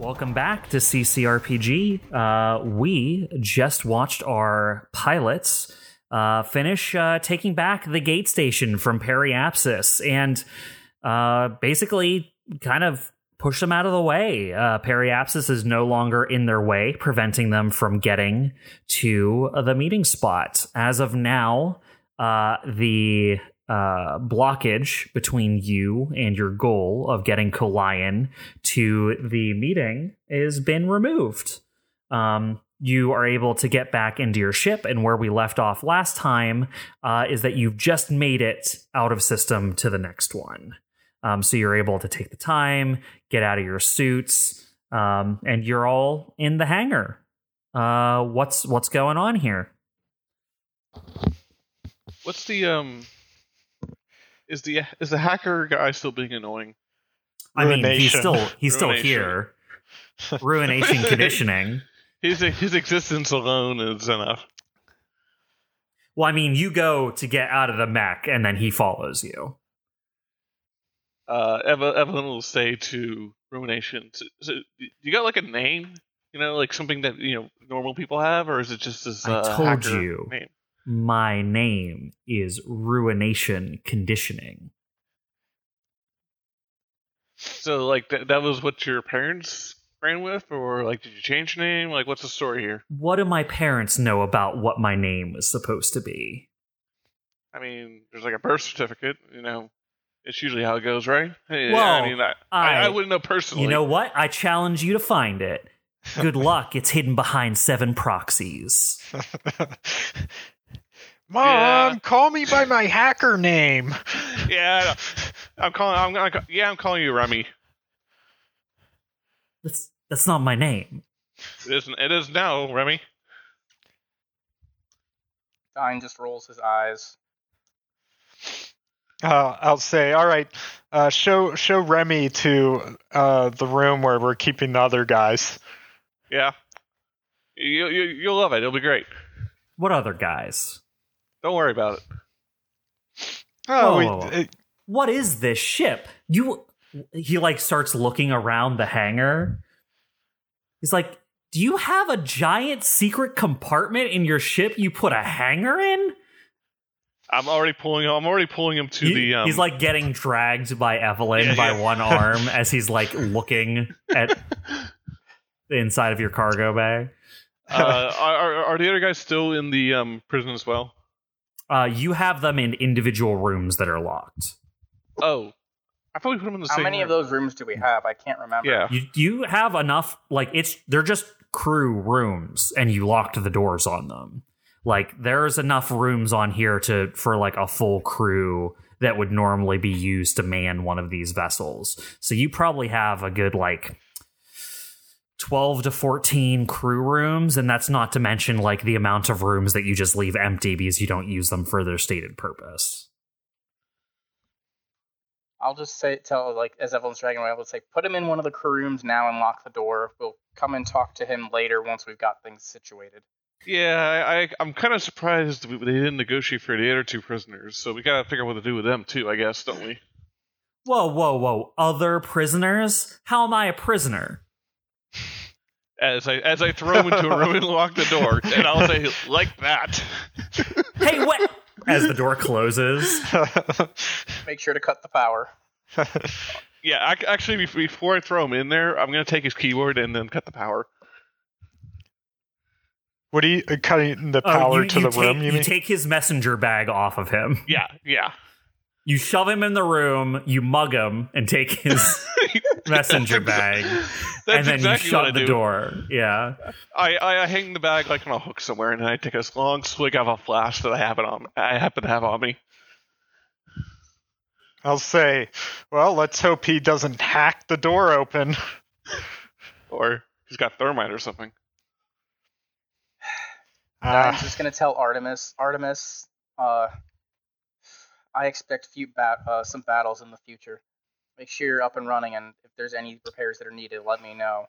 Welcome back to CCRPG. Uh, we just watched our pilots uh, finish uh, taking back the gate station from Periapsis and uh, basically kind of push them out of the way. Uh, Periapsis is no longer in their way, preventing them from getting to the meeting spot. As of now, uh, the uh, blockage between you and your goal of getting Kolian to the meeting has been removed. Um, you are able to get back into your ship, and where we left off last time uh, is that you've just made it out of system to the next one. Um, so you're able to take the time, get out of your suits, um, and you're all in the hangar. Uh, what's what's going on here? What's the um? Is the is the hacker guy still being annoying? I mean, he's still he's still Ruination. here. Ruination conditioning. His his existence alone is enough. Well, I mean, you go to get out of the mech, and then he follows you. Uh, Eva, Evelyn will say to Ruination, so, so, "You got like a name? You know, like something that you know normal people have, or is it just this? I Uh, told hacker you. Name? My name is Ruination Conditioning. So like that that was what your parents ran with, or like did you change your name? Like what's the story here? What do my parents know about what my name was supposed to be? I mean, there's like a birth certificate. You know, it's usually how it goes, right? Well, I mean, I, I- I wouldn't know personally. You know what? I challenge you to find it. Good luck. It's hidden behind seven proxies. Mom, Yeah. call me by my hacker name. yeah, I know. I'm calling. I'm, gonna yeah, I'm calling you Remy. That's that's not my name. It is. It is now, Remy. Dine just rolls his eyes. Uh, I'll say, all right, uh, show show Remy to uh, the room where we're keeping the other guys. Yeah. You, you you'll love it. It'll be great. What other guys? Don't worry about it. Oh, we, Whoa. it- What is this ship? You he like starts looking around the hangar. He's like, "Do you have a giant secret compartment in your ship you put a hangar in?" I'm already pulling. I'm already pulling him to He- the. Um, he's like getting dragged by Evelyn Yeah, by yeah. one arm as he's like looking at the inside of your cargo bay. uh, are, are are the other guys still in the um prison as well? Uh, you have them in individual rooms that are locked. Oh, I thought we put them in the How same. How many of those rooms do we have? I can't remember. Yeah. You you have enough like it's they're just crew rooms and you locked the doors on them. Like there's enough rooms on here to for like a full crew that would normally be used to man one of these vessels. So you probably have a good like 12 to 14 crew rooms and that's not to mention like the amount of rooms that you just leave empty because you don't use them for their stated purpose. I'll just say tell like as Evelyn's dragging away, I'll say put him in one of the crew rooms now and lock the door. We'll come and talk to him later once we've got things situated. Yeah, I, I I'm kind of surprised they didn't negotiate for the other two prisoners. So we gotta figure out what to do with them too. I guess, don't we? Whoa, whoa, whoa. Other prisoners? How am I a prisoner? As I as I throw him into a room and lock the door, and I'll say like that. Hey, what? As the door closes. Make sure to cut the power. Yeah, ac- actually, before I throw him in there, I'm gonna take his keyboard and then cut the power. what are you uh, cutting the Oh, power you, to you the take, room? You you mean? take his messenger bag off of him. Yeah, yeah. You shove him in the room, you mug him, and take his messenger bag, That's and then exactly you shut the do. door. Yeah. I, I I hang the bag like on a hook somewhere, and then I take a long swig of a flask that I have it on. I happen to have on me. I'll say, well, let's hope he doesn't hack the door open. or he's got thermite or something. I'm Uh, just gonna tell Artemis. Artemis, uh, I expect few bat- uh, some battles in the future. Make sure you're up and running, and if there's any repairs that are needed, let me know.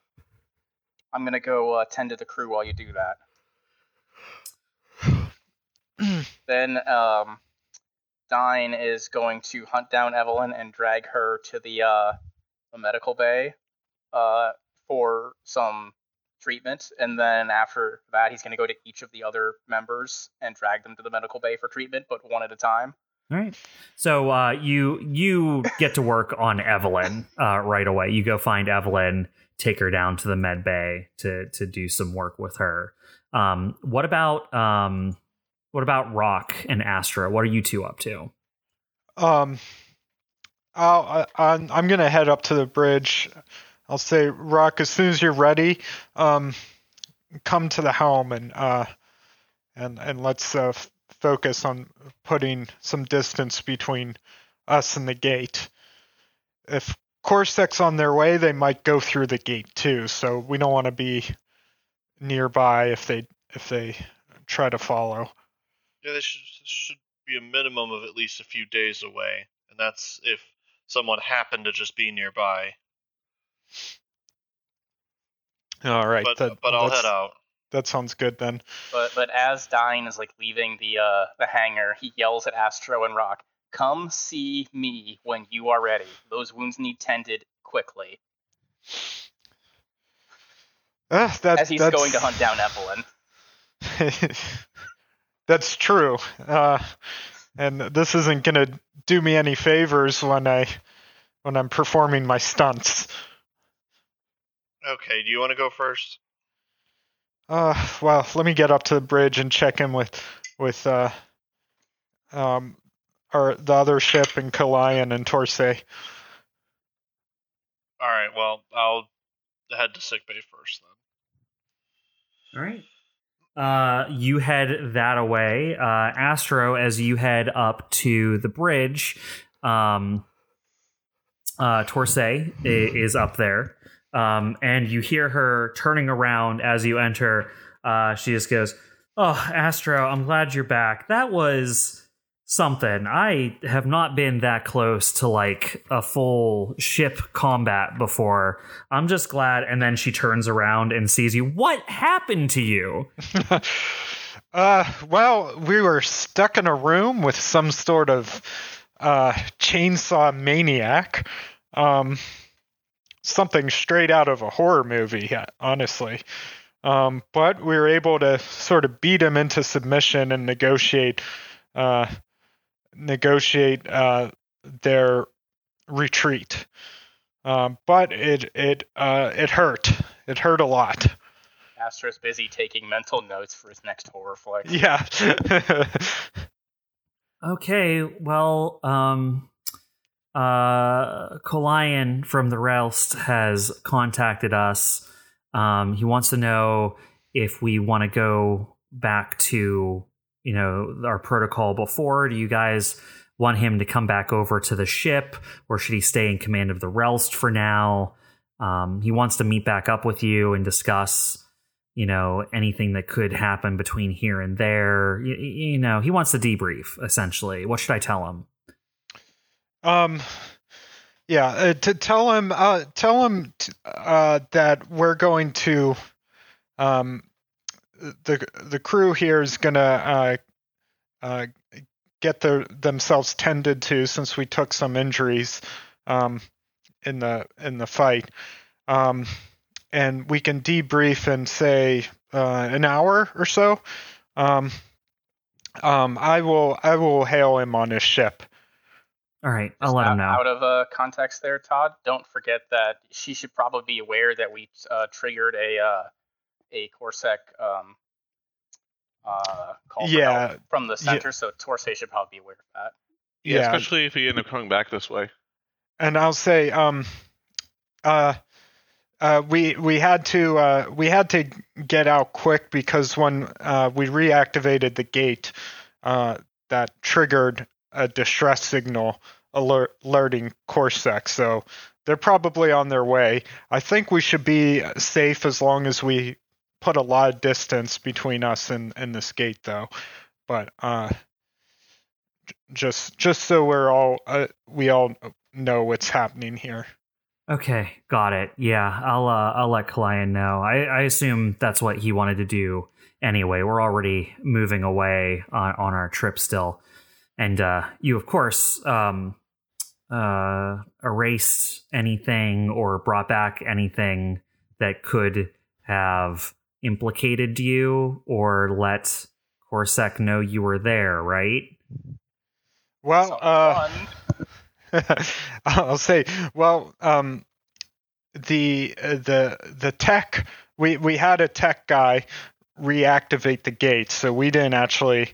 I'm gonna go uh, tend to the crew while you do that. then um, Dine is going to hunt down Evelyn and drag her to the uh, the medical bay uh, for some treatment, and then after that, he's going to go to each of the other members and drag them to the medical bay for treatment, but one at a time. All right. So uh, you you get to work on Evelyn uh, right away. You go find Evelyn, take her down to the med bay to to do some work with her. Um, what about um, what about Rock and Astro? What are you two up to? Um, I, I'm I'm gonna head up to the bridge. I'll say, Rock, as soon as you're ready, um, come to the helm and uh, and and let's uh, focus on putting some distance between us and the gate. If Corsair's on their way, they might go through the gate too. So we don't want to be nearby if they if they try to follow. Yeah, they should, should be a minimum of at least a few days away, and that's if someone happened to just be nearby. All right, But that, but I'll head out. That sounds good then. But but as Dine is like leaving the uh the hangar, he yells at Astro and Rock, "Come see me when you are ready. Those wounds need tended quickly." Uh, that, As he's that's, going to hunt down Evelyn. that's true. Uh, and this isn't gonna do me any favors when I when I'm performing my stunts. Okay, do you want to go first? Uh, well, let me get up to the bridge and check in with with uh, um, our the other ship and Kalayan and Torsay. All right. Well, I'll head to sickbay first then. All right. Uh, you head that away. Uh, Astro, as you head up to the bridge, um, uh, Torsay is up there. Um, and you hear her turning around as you enter. Uh, she just goes, Oh, Astro, I'm glad you're back. That was something. I have not been that close to like a full ship combat before. I'm just glad. And then she turns around and sees you. What happened to you? Uh, well, we were stuck in a room with some sort of uh, chainsaw maniac. Um, something straight out of a horror movie, honestly. Um, but we were able to sort of beat him into submission and negotiate, uh, negotiate uh, their retreat. Um, but it it uh, it hurt. It hurt a lot. Astro's busy taking mental notes for his next horror flick. Yeah. Okay, well, um, uh, Kolian from the Relst has contacted us. Um, he wants to know if we want to go back to, you know, our protocol before. Do you guys want him to come back over to the ship, or should he stay in command of the Relst for now? Um, he wants to meet back up with you and discuss you know anything that could happen between here and there you, you know he wants to debrief essentially what should i tell him Um, yeah, uh, to tell him, uh, tell him t- uh, that we're going to, um, the the crew here is gonna uh, uh, get their themselves tended to since we took some injuries, um, in the in the fight, um, and we can debrief and say uh, an hour or so. Um, um, I will I will hail him on his ship. All right i'll Just let him out, know Out of uh, context, there, Todd. Don't forget that she should probably be aware that we uh, triggered a uh, a Corsac um, uh, call Yeah. from the center, so Torsay should probably be aware of that. Yeah, especially if he end up coming back this way. and I'll say, um, uh, uh, we we had to uh, we had to get out quick because when uh, we reactivated the gate, uh, that triggered a distress signal alert, alerting Corsac. So they're probably on their way. I think we should be safe as long as we put a lot of distance between us and, and this gate, though. But uh, just just so we're all uh, we all know what's happening here. okay got it yeah i'll uh, i'll let Kalian know I, I assume that's what he wanted to do anyway we're already moving away on, on our trip still and uh, you of course um, uh, erased anything or brought back anything that could have implicated you or let Corsac know you were there, right? Well, uh, I'll say, well, um, the uh, the the tech we we had a tech guy reactivate the gates, so we didn't actually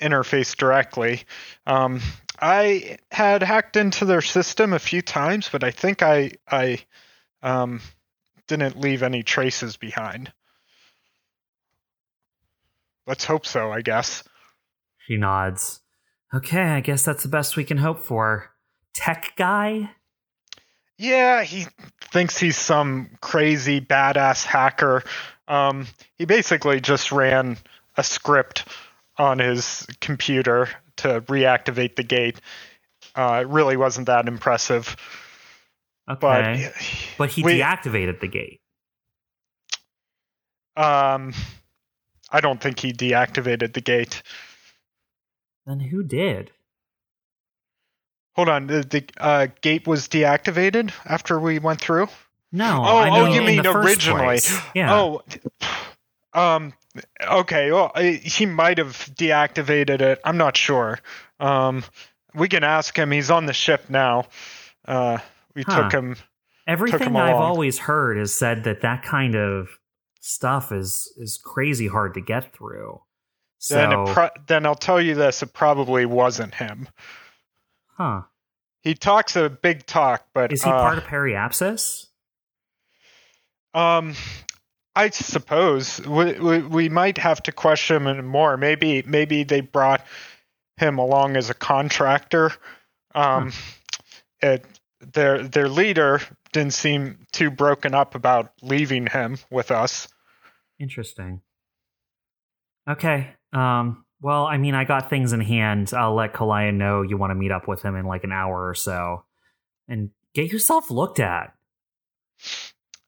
interface directly. Um, I had hacked into their system a few times, but I think I I um, didn't leave any traces behind. Let's hope so. I guess. She nods. Okay, I guess that's the best we can hope for. Tech guy? Yeah, he thinks he's some crazy badass hacker. Um, he basically just ran a script on his computer to reactivate the gate. Uh, it really wasn't that impressive, Okay. but But he we- deactivated the gate. um, I don't think he deactivated the gate. Then who did? Hold on, the, the uh, gate was deactivated after we went through. No. Oh, I oh, you mean originally? place. Yeah. Oh, um, okay. Well, he might have deactivated it. I'm not sure. Um, we can ask him. He's on the ship now. Uh, we Huh. took him. Everything him I've always heard is said that that kind of stuff is is crazy hard to get through. So, Then, it pro- then I'll tell you this: it probably wasn't him. huh? He talks a big talk, but Is he uh, part of Periapsis? Um, I suppose we, we we might have to question him more. Maybe maybe they brought him along as a contractor. Um, it their their leader didn't seem too broken up about leaving him with us. Interesting. Okay. Um. Well, I mean, I got things in hand. I'll let Kalaya know you want to meet up with him in like an hour or so, and get yourself looked at.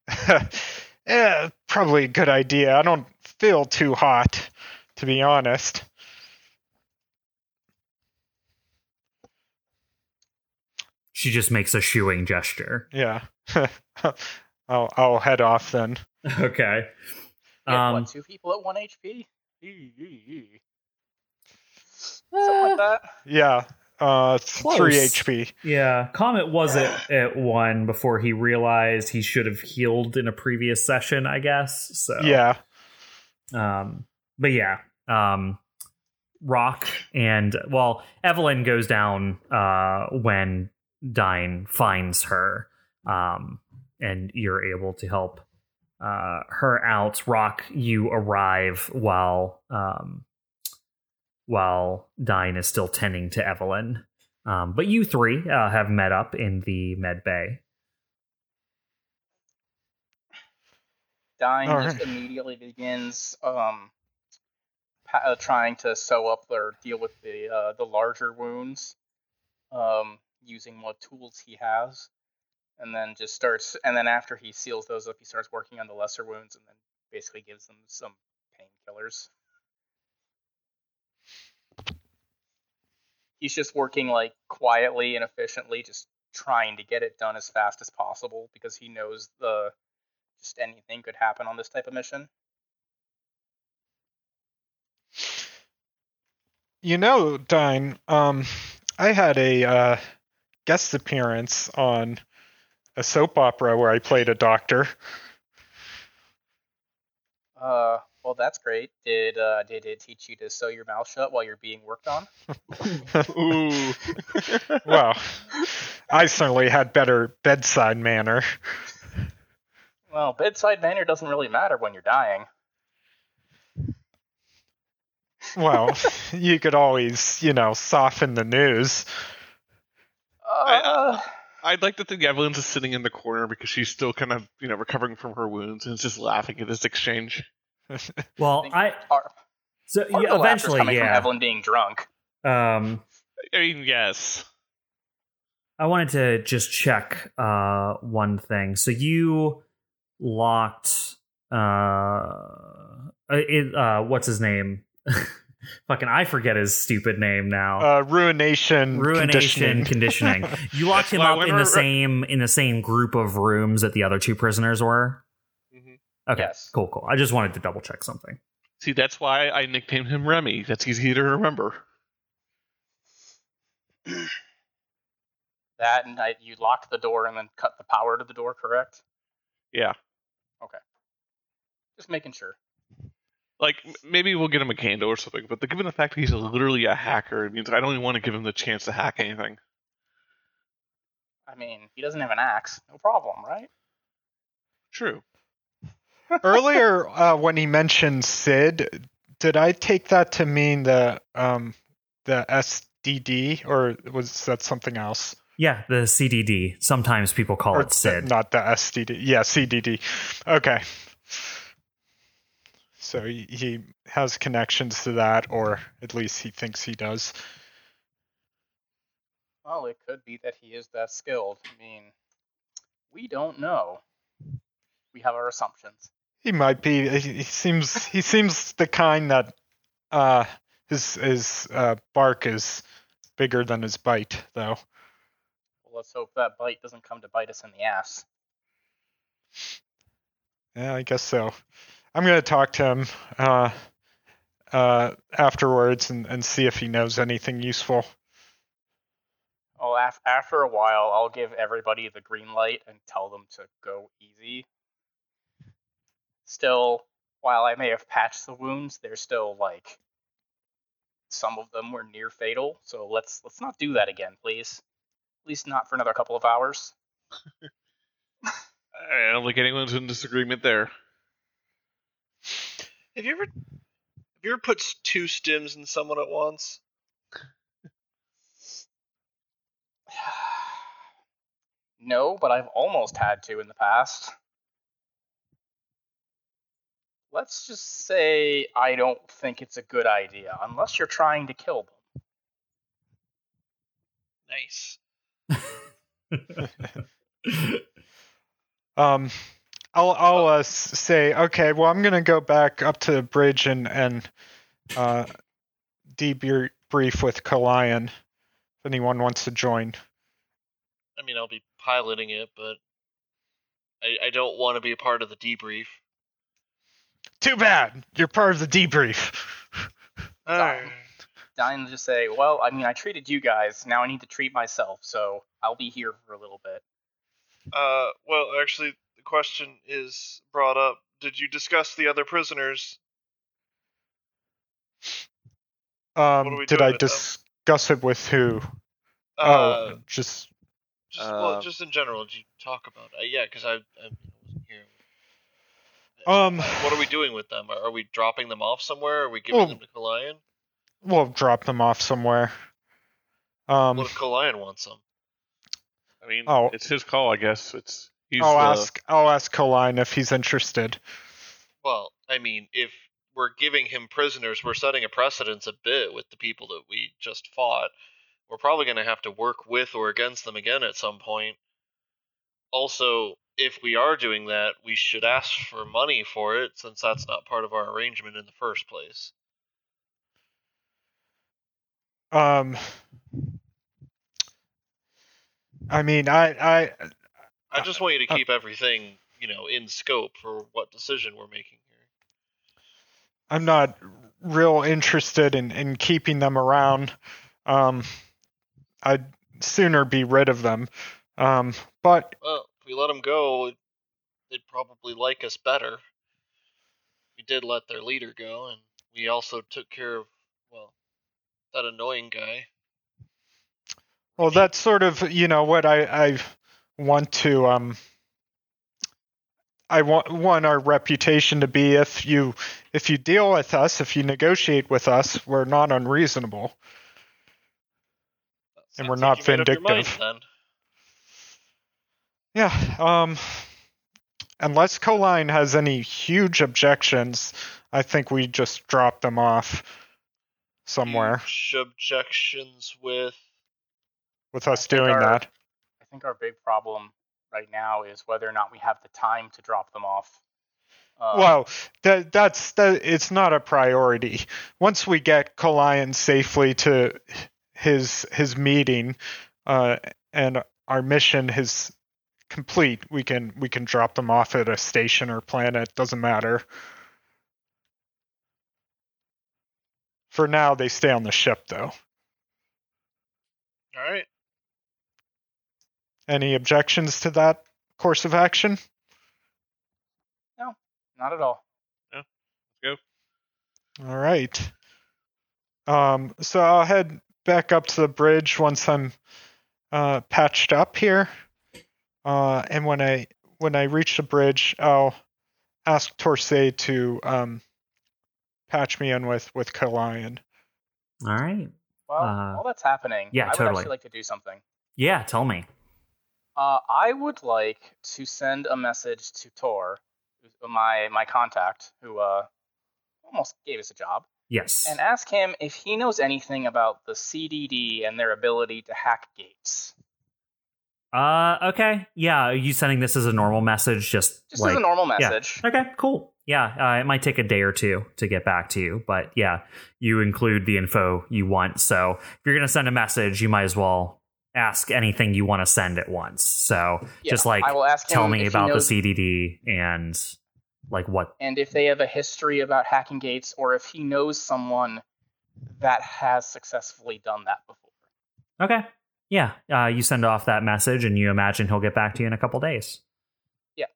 yeah, probably a good idea. I don't feel too hot, to be honest. She just makes a shooing gesture. Yeah. I'll I'll head off then. Okay. Um, what, two people at one HP? Something like that. Yeah. Uh, th- three HP. Yeah, Comet was at, at one before he realized he should have healed in a previous session, I guess. So Yeah. Um, but yeah, um, Rock and well, Evelyn goes down uh, when Dine finds her, um, and you're able to help uh, her out. Rock, you arrive while um, while Dine is still tending to Evelyn. Um, but you three uh, have met up in the med bay. Dine All just right. immediately begins um, pa- uh, trying to sew up or deal with the uh, the larger wounds, um, using what tools he has, and then just starts. And then after he seals those up, he starts working on the lesser wounds, and then basically gives them some painkillers. He's just working like quietly and efficiently, just trying to get it done as fast as possible because he knows the just anything could happen on this type of mission. You know, Dine, um, I had a uh, guest appearance on a soap opera where I played a doctor. Uh, well, that's great. Did uh, did it teach you to sew your mouth shut while you're being worked on? Ooh. well, I certainly had better bedside manner. Well, bedside manner doesn't really matter when you're dying. Well, you could always, you know, soften the news. Uh, I'd like to think Evelyn's just sitting in the corner because she's still kind of, you know, recovering from her wounds and is just laughing at this exchange. Well, I part- so part yeah, the eventually, coming from yeah. Evelyn being drunk. Um, I mean, yes. I wanted to just check uh one thing. So you locked uh, uh, it, uh what's his name? Fucking I forget his stupid name now. Uh, ruination, Ruination conditioning. conditioning. You locked him Well, up in the same in the same group of rooms that the other two prisoners were. Okay, Yes. cool, cool. I just wanted to double check something. See, that's why I nicknamed him Remy. That's easy to remember. That and I, you locked the door and then cut the power to the door, correct? Yeah. Okay. Just making sure. Like maybe we'll get him a candle or something, but the, given the fact that he's literally a hacker, it means I don't even want to give him the chance to hack anything. I mean, he doesn't have an axe. No problem, right? True. Earlier, uh, when he mentioned Sid, did I take that to mean the um, the SDD, or was that something else? Yeah, the CDD. Sometimes people call Or it SID. Not the SDD. Yeah, CDD. Okay. So he, he has connections to that, or at least he thinks he does. Well, it could be that he is that skilled. I mean, we don't know. We have our assumptions. He might be. He he seems he seems the kind that uh, his his uh, bark is bigger than his bite, though. Well, let's hope that bite doesn't come to bite us in the ass. Yeah, I guess so. I'm gonna talk to him uh, uh, afterwards and, and see if he knows anything useful. Oh, af- after a while, I'll give everybody the green light and tell them to go easy. Still, while I may have patched the wounds, they're still like some of them were near fatal. So let's let's not do that again, please. At least not for another couple of hours. I don't think anyone's in disagreement there. Have you ever have you ever put two stims in someone at once? no, but I've almost had to in the past. Let's just say I don't think it's a good idea, unless you're trying to kill them. Nice. Um, I'll I'll uh, s- say okay. Well, I'm gonna go back up to the bridge and and uh, debrief with Kalian. If anyone wants to join. I mean, I'll be piloting it, but I, I don't want to be a part of the debrief. Too bad. You're part of the debrief. Fine. Dine to just say, well, I mean, I treated you guys. Now I need to treat myself, so I'll be here for a little bit. Uh, well, actually, the question is brought up. Did you discuss the other prisoners? Um, did I with them? discuss it with who? Uh, oh, just just well, uh, just in general. Did you talk about it? Uh, yeah, because I, I wasn't here. Um. What are we doing with them? Are, we dropping them off somewhere? Are we giving Well- them to Kalian? We'll drop them off somewhere. Um, What if Kalian wants them? I mean, Oh. it's his call, I guess. It's he's I'll the- ask. I'll ask Kaline if he's interested. Well, I mean, if we're giving him prisoners, we're setting a precedence a bit with the people that we just fought. We're probably going to have to work with or against them again at some point. Also, if we are doing that, we should ask for money for it, since that's not part of our arrangement in the first place. Um, I mean, I, I, I just want you to Uh, keep everything, you know, in scope for what decision we're making here. I'm not real interested in in keeping them around. Um, I'd sooner be rid of them. Um, but Well, we let them go, they'd probably like us better. We did let their leader go, and we also took care of, well, that annoying guy. well, that's sort of you know what I I want to um. I want want our reputation to be if you if you deal with us, if you negotiate with us, we're not unreasonable. And we're like not you made up your mind, vindictive. then. Yeah. Um. Unless Coline has any huge objections, I think we just drop them off somewhere Huge objections with. with us doing our- that. I think our big problem right now is whether or not we have the time to drop them off. Um, well, that that's that. It's not a priority. Once we get Colion safely to his his meeting, uh, and our mission has complete, we can we can drop them off at a station or planet. Doesn't matter. For now, they stay on the ship, though. All right. Any objections to that course of action? No, not at all. No. Go. All right. Um, so I'll head back up to the bridge once I'm uh, patched up here. Uh, and when I when I reach the bridge, I'll ask Torsay to um, patch me in with with Kalian. All right. Well, Uh, while that's happening, yeah, I would actually like to do something. Yeah, tell me. Uh, I would like to send a message to Tor, my my contact, who uh, almost gave us a job, Yes. and ask him if he knows anything about the CDD and their ability to hack gates. Uh, okay. Yeah, are you sending this as a normal message? Just, Just like, as a normal yeah. message. Okay, cool. Yeah, uh, it might take a day or two to get back to you, but yeah, you include the info you want. So if you're going to send a message, you might as well ask anything you want to send at once. So Yeah, just like I will ask tell me about knows- the CDD and like what. and if they have a history about hacking gates, or if he knows someone that has successfully done that before. Okay. Yeah, uh, you send off that message and you imagine he'll get back to you in a couple days. Yeah.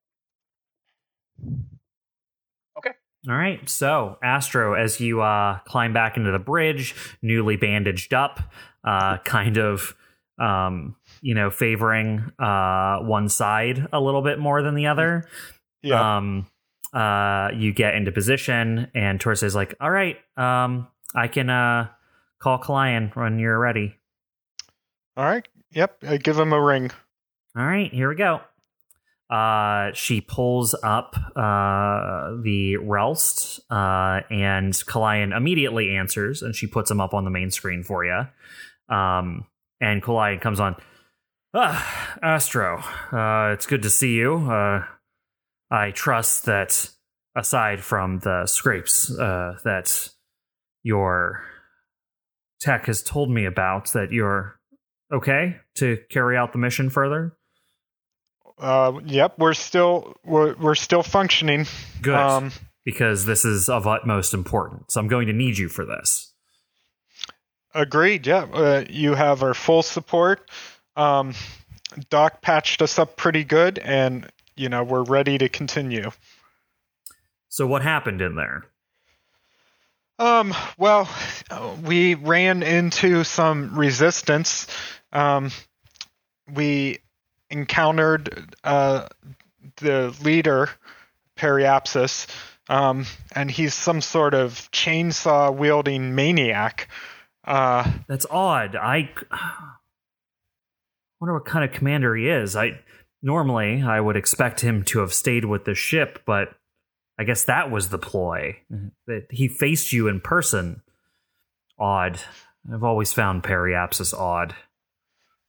Okay. All right. So, Astro, as you uh, climb back into the bridge, newly bandaged up, uh, kind of, um, you know, favoring uh, one side a little bit more than the other. Yeah. Um, uh, you get into position, and Torres is like, "All right, um, I can uh, call Kalian when you're ready." All right. Yep. I give him a ring. All right, here we go. Uh, she pulls up uh, the Relst, uh, and Kalian immediately answers, and she puts him up on the main screen for you. Um, and Kalian comes on. Ah, Astro, uh, it's good to see you. Uh, I trust that aside from the scrapes uh, that your tech has told me about, that you're okay to carry out the mission further. Uh, yep. We're still we're we're still functioning. Good, Um, because this is of utmost importance. I'm going to need you for this. Agreed. Yeah, uh, you have our full support. Um, Doc patched us up pretty good, and you know we're ready to continue. So, what happened in there? Um, well, we ran into some resistance. Um, we encountered uh, the leader, Periapsis, um, and he's some sort of chainsaw wielding maniac. Uh, That's odd. I wonder what kind of commander he is. I normally I would expect him to have stayed with the ship, but I guess that was the ploy. That he faced you in person. Odd. I've always found Periapsis odd.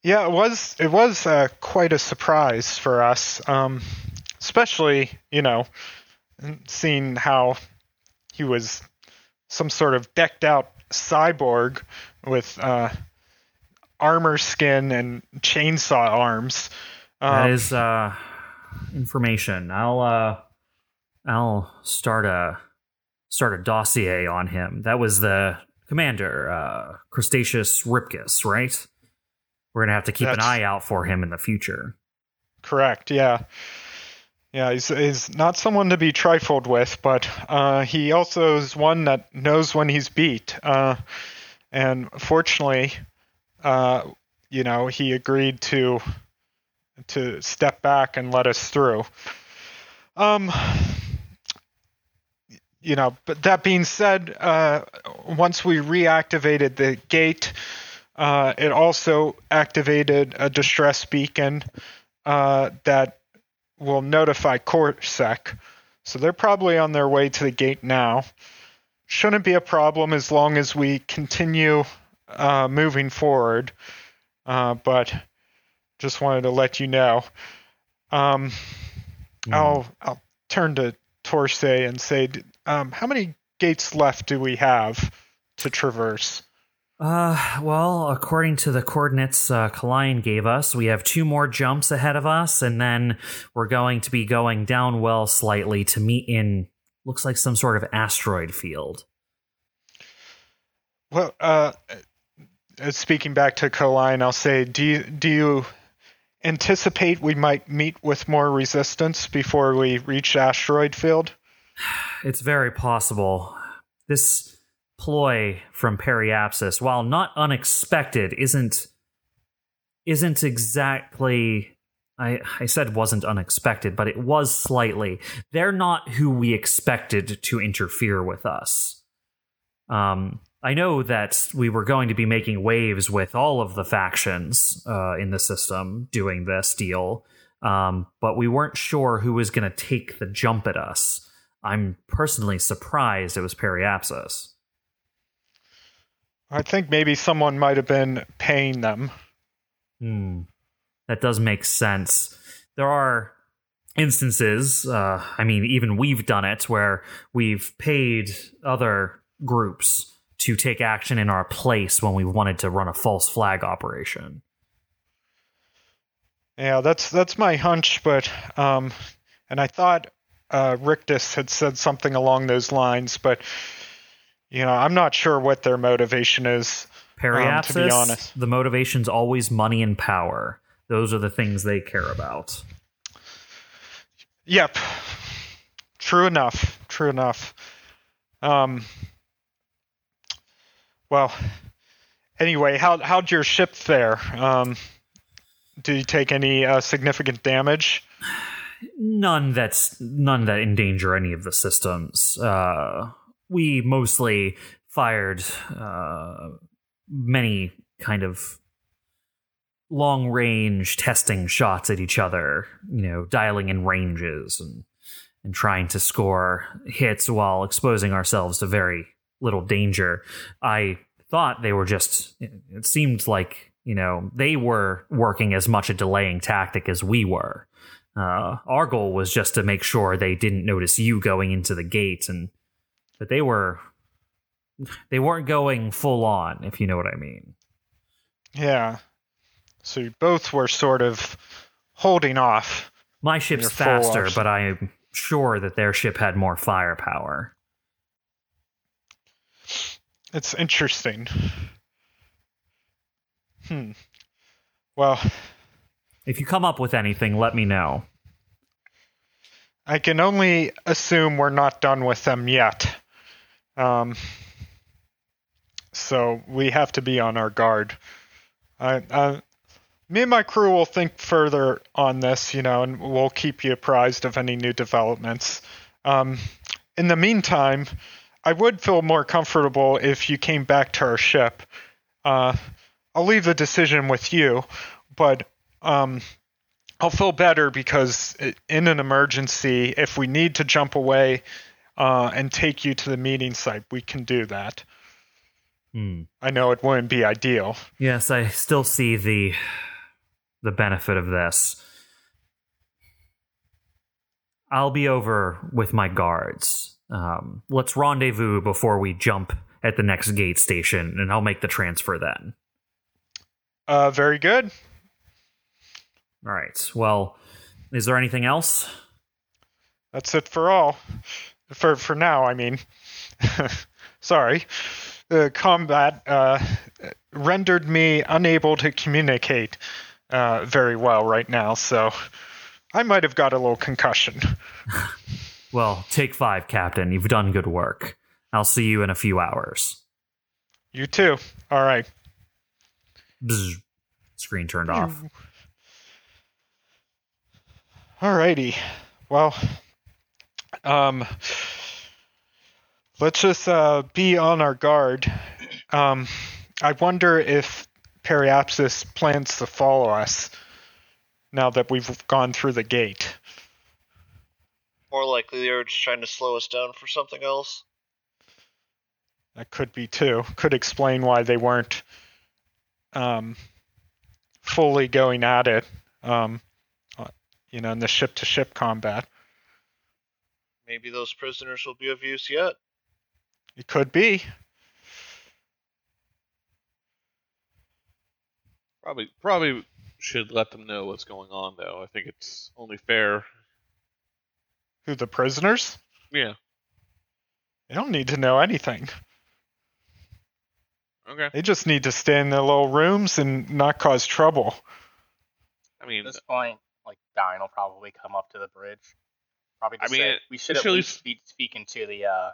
Yeah, it was it was uh, quite a surprise for us, um, especially you know, seeing how he was some sort of decked out cyborg with uh, armor skin and chainsaw arms. that Um, is uh, information. I'll uh, I'll start a start a dossier on him. That was the commander, uh, Crustaceous Ripkus, right? We're gonna have to keep an eye out for him in the future. Correct. Yeah. Yeah, he's, he's not someone to be trifled with, but uh, he also is one that knows when he's beat. Uh, and fortunately, uh, you know, he agreed to to step back and let us through. Um, you know, but that being said, uh, once we reactivated the gate, uh, it also activated a distress beacon uh, that will notify Corsac. So they're probably on their way to the gate now. Shouldn't be a problem as long as we continue uh, moving forward. Uh, but just wanted to let you know. Um, I'll I'll turn to Torsay and say, um, how many gates left do we have to traverse? Uh, well, according to the coordinates uh, gave us, we have two more jumps ahead of us, and then we're going to be going down well slightly to meet in looks like some sort of asteroid field. Well, uh, uh, speaking back to Coline, I'll say, do you do you anticipate we might meet with more resistance before we reach asteroid field? It's very possible. This ploy from Periapsis, while not unexpected, isn't isn't exactly I, I said wasn't unexpected, but it was slightly. They're not who we expected to interfere with us. Um, I know that we were going to be making waves with all of the factions uh, in the system doing this deal, um, but we weren't sure who was going to take the jump at us. I'm personally surprised it was Periapsis. I think maybe someone might have been paying them. Hmm. That does make sense. There are instances, uh, I mean, even we've done it, where we've paid other groups to take action in our place when we wanted to run a false flag operation. Yeah, that's that's my hunch, but um, and I thought uh, Rictus had said something along those lines, but you know, I'm not sure what their motivation is. Periapsis, um, to be honest. the motivation's always money and power. Those are the things they care about. Yep. True enough. True enough. Um. Well. Anyway, how how'd your ship fare? Um, did you take any uh, significant damage? None that's none that endanger any of the systems. Uh, we mostly fired uh, many kind of long range testing shots at each other, you know, dialing in ranges and and trying to score hits while exposing ourselves to very little danger. I thought they were just it seemed like, you know, they were working as much a delaying tactic as we were. Uh, our goal was just to make sure they didn't notice you going into the gate and but they were they weren't going full on, if you know what I mean. Yeah. So you both were sort of holding off. My ship's faster, but I'm sure that their ship had more firepower. It's interesting. Hmm. Well, If you come up with anything, let me know. I can only assume we're not done with them yet. Um, so we have to be on our guard. I, I, me and my crew will think further on this, you know, and we'll keep you apprised of any new developments. Um, in the meantime, I would feel more comfortable if you came back to our ship. Uh, I'll leave the decision with you, but um, I'll feel better because in an emergency, if we need to jump away uh, and take you to the meeting site, we can do that. Hmm. I know it wouldn't be ideal. Yes, I still see the the benefit of this. I'll be over with my guards. Um, let's rendezvous before we jump at the next gate station, and I'll make the transfer then. Uh, very good. All right. Well, is there anything else? That's it for all. For for now, I mean. Sorry. The combat uh, rendered me unable to communicate uh, very well right now, so I might have got a little concussion. Well, take five, Captain. You've done good work. I'll see you in a few hours. You too. All right. Bzz. Screen turned off. Alrighty. Well, um, let's just uh, be on our guard. Um, I wonder if Periapsis plans to follow us now that we've gone through the gate. More likely they're just trying to slow us down for something else. That could be too. Could explain why they weren't um, fully going at it. Um, you know, in the ship-to-ship combat. Maybe those prisoners will be of use yet. It could be. Probably probably should let them know what's going on though. I think it's only fair. Who the prisoners? Yeah. They don't need to know anything. Okay. They just need to stay in their little rooms and not cause trouble. I mean, At this point, like Dine will probably come up to the bridge. Probably I mean, say, it- we should it at should least be speaking to the uh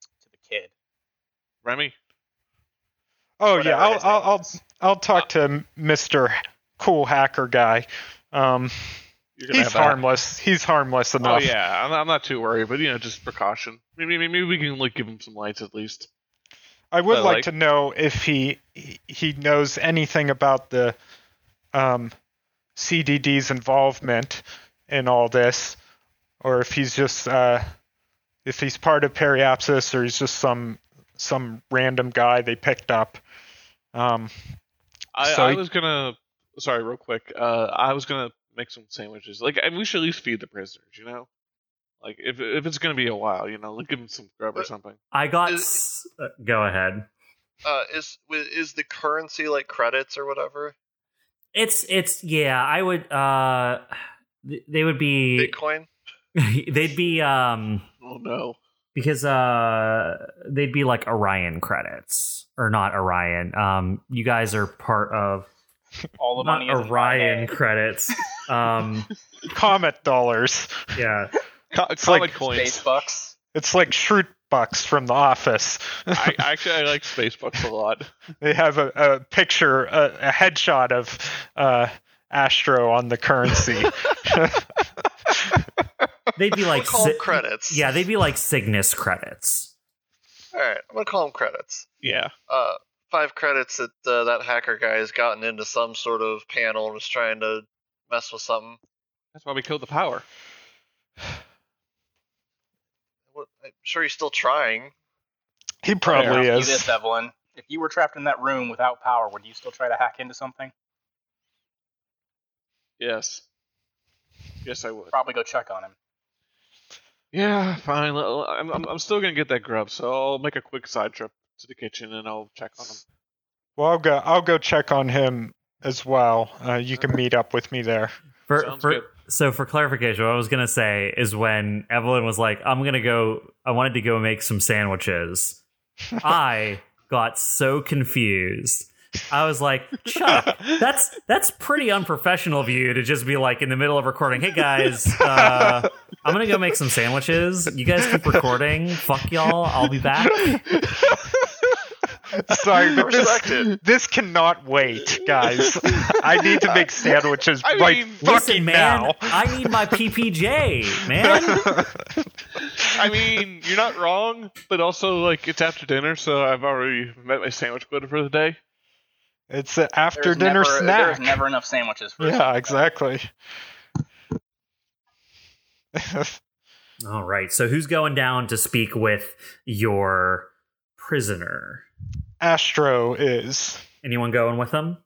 to the kid. Remy. Oh whatever yeah, I'll I'll I'll. I'll talk to Mister Cool Hacker guy. Um, he's have that. harmless. He's harmless enough. Oh enough. yeah, I'm, I'm not too worried, but you know, just precaution. Maybe maybe, maybe we can like give him some lights at least. I would But, like, like- to know if he he- he knows anything about the um, CDD's involvement in all this, or if he's just uh, if he's part of Periapsis or he's just some some random guy they picked up. Um, I, So I he- was gonna. Sorry, real quick. Uh, I was gonna make some sandwiches. Like, and we should at least feed the prisoners. You know, like if if it's gonna be a while, you know, like give them some grub or something. I got. Is- s- uh, go ahead. Uh, is is the currency like credits or whatever? It's it's yeah. I would. uh They would be. Bitcoin. they'd be um Oh no. because uh they'd be like Orion credits or not Orion. Um, you guys are part of All the money is in my Orion credits. Um, Comet dollars. yeah. Co- It's comic like coins. Space bucks. It's like Schrute bucks from The Office. I, actually, I like space bucks a lot. they have a, a picture, a, a headshot of uh, Astro on the currency. They'd be like We'll them si- credits. Yeah, they'd be like Cygnus credits. All right, I'm gonna call them credits. Yeah. Uh, five credits that uh, that hacker guy has gotten into some sort of panel and was trying to mess with something. That's why we killed the power. What, I'm sure he's still trying. he probably Ask you is. this, Evelyn. If you were trapped in that room without power, would you still try to hack into something? Yes. Yes, I would. Probably go check on him. Yeah, fine. L- I'm, I'm, I'm still gonna get that grub, so I'll make a quick side trip to the kitchen and I'll check on him. Well, I'll go. I'll go check on him as well. Uh, you can meet up with me there. For, for so for clarification, what I was gonna say is when Evelyn was like, "I'm gonna go," I wanted to go make some sandwiches. I got so confused. I was like, Chuck, that's that's pretty unprofessional of you to just be like in the middle of recording. Hey guys, uh, I'm gonna go make some sandwiches. You guys keep recording. Fuck y'all. I'll be back. Sorry, but this, this cannot wait, guys. I need to make sandwiches I right mean, fucking Listen, man, now. I need my PPJ, man. I mean, you're not wrong, but also like it's after dinner, so I've already met my sandwich quota for the day. it's an after There's dinner never, snack. There's never enough sandwiches for yeah, sandwich. exactly. All right. So who's going down to speak with your prisoner? Astro is. Anyone going with them?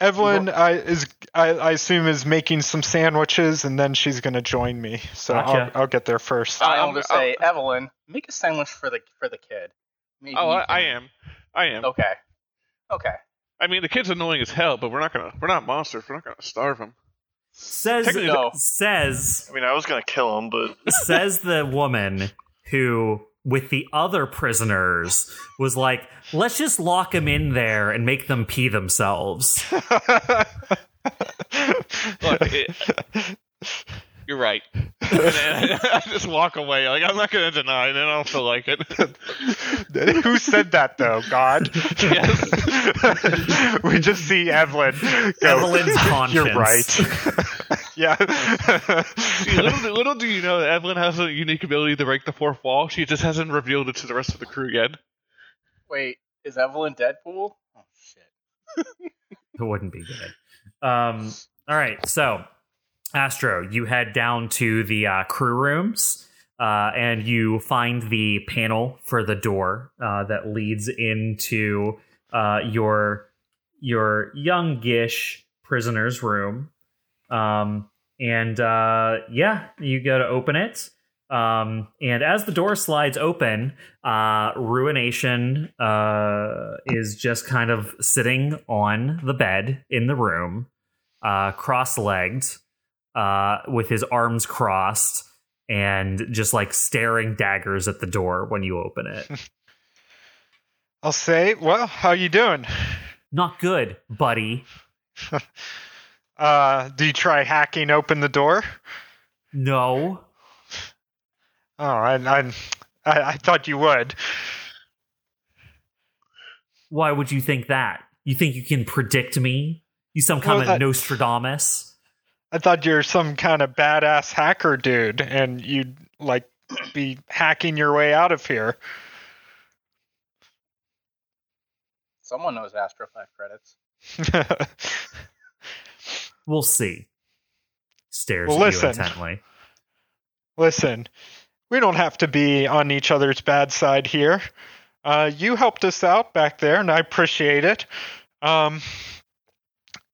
Evelyn I, is, I, I assume, is making some sandwiches, and then she's gonna join me. So Gotcha. I'll, I'll get there first. I'll I'm- just say, Evelyn, make a sandwich for the for the kid. Maybe Oh, I, I am. I am. Okay. Okay. I mean, the kid's annoying as hell, but we're not gonna. We're not monsters. We're not gonna starve him. Says no. says I mean, I was gonna kill him, but says the woman who with the other prisoners was like, let's just lock him in there and make them pee themselves. Look, it, you're right. And I just walk away. Like I'm not gonna deny, and then I don't feel like it. Who said that though? God. Yes. we just see Evelyn. Go, Evelyn's conscience. You're right. yeah. See, little, little do you know that Evelyn has a unique ability to break the fourth wall. She just hasn't revealed it to the rest of the crew yet. Wait, is Evelyn Deadpool? Oh shit. It wouldn't be good. Um, all right, so Astro, you head down to the uh, crew rooms, uh, and you find the panel for the door uh, that leads into uh, your your youngish prisoner's room. Um, and uh, yeah, you go to open it. Um, and as the door slides open, uh, Ruination is just kind of sitting on the bed in the room, cross legged, uh, with his arms crossed, and just like staring daggers at the door when you open it. I'll say, well, how you doing? Not good, buddy. Uh, do you try hacking open the door? No. Oh, I, I, I, I thought you would. Why would you think that? You think you can predict me? You some kind Well, of that- Nostradamus? I thought you're some kind of badass hacker dude, and you'd like be hacking your way out of here. Someone knows Astro 5 credits. We'll see. Stares Well, at listen. you intently. Listen, we don't have to be on each other's bad side here. Uh, you helped us out back there, and I appreciate it. Um,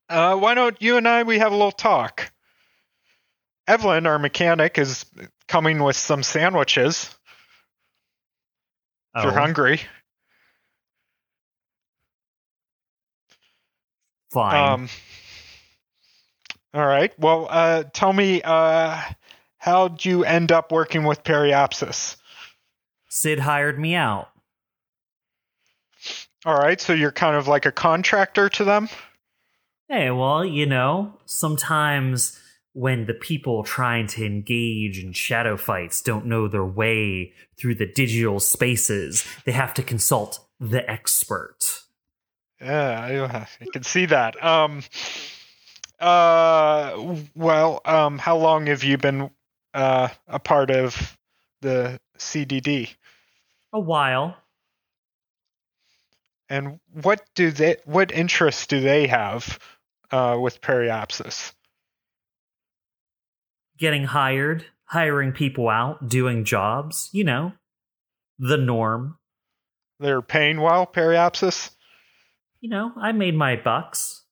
uh, why don't you and I we have a little talk? Evelyn, our mechanic, is coming with some sandwiches. If Oh, you're hungry. fine. Um, all right. Well, uh, tell me, uh, how'd you end up working with Periapsis? Sid hired me out. All right, so you're kind of like a contractor to them. Hey, well, you know, sometimes when the people trying to engage in shadow fights don't know their way through the digital spaces, they have to consult the expert. Yeah, I, can see that. Um, uh, well, um, how long have you been uh, a part of the CDD? A while. And what do they? What interests do they have uh, with Periapsis? Getting hired, hiring people out, doing jobs, you know, the norm. They're paying well, Periapsis. You know, I made my bucks.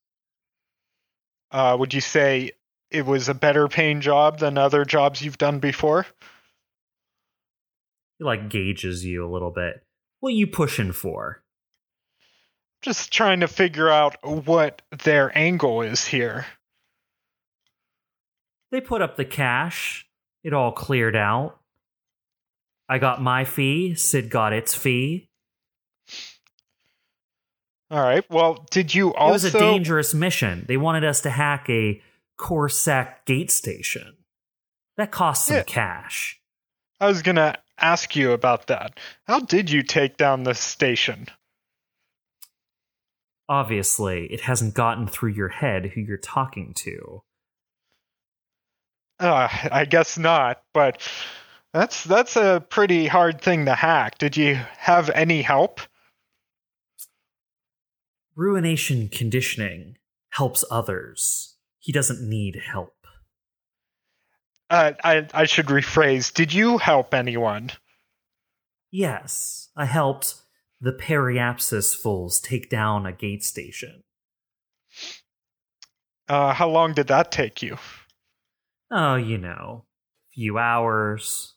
Uh, would you say it was a better paying job than other jobs you've done before? It like gauges you a little bit. What you pushing for? Just trying to figure out what their angle is here. They put up the cash. It all cleared out. I got my fee. Sid got its fee. All right. Well, did you also? it was a dangerous mission. They wanted us to hack a Corsac gate station. That cost some Yeah. cash. I was gonna ask you about that. How did you take down the station? Obviously, it hasn't gotten through your head who you're talking to. Uh, I guess not. But that's that's a pretty hard thing to hack. Did you have any help? Ruination conditioning helps others. He doesn't need help. Uh, I I should rephrase. Did you help anyone? Yes, I helped the Periapsis fools take down a gate station. Uh, how long did that take you? Oh, you know, a few hours.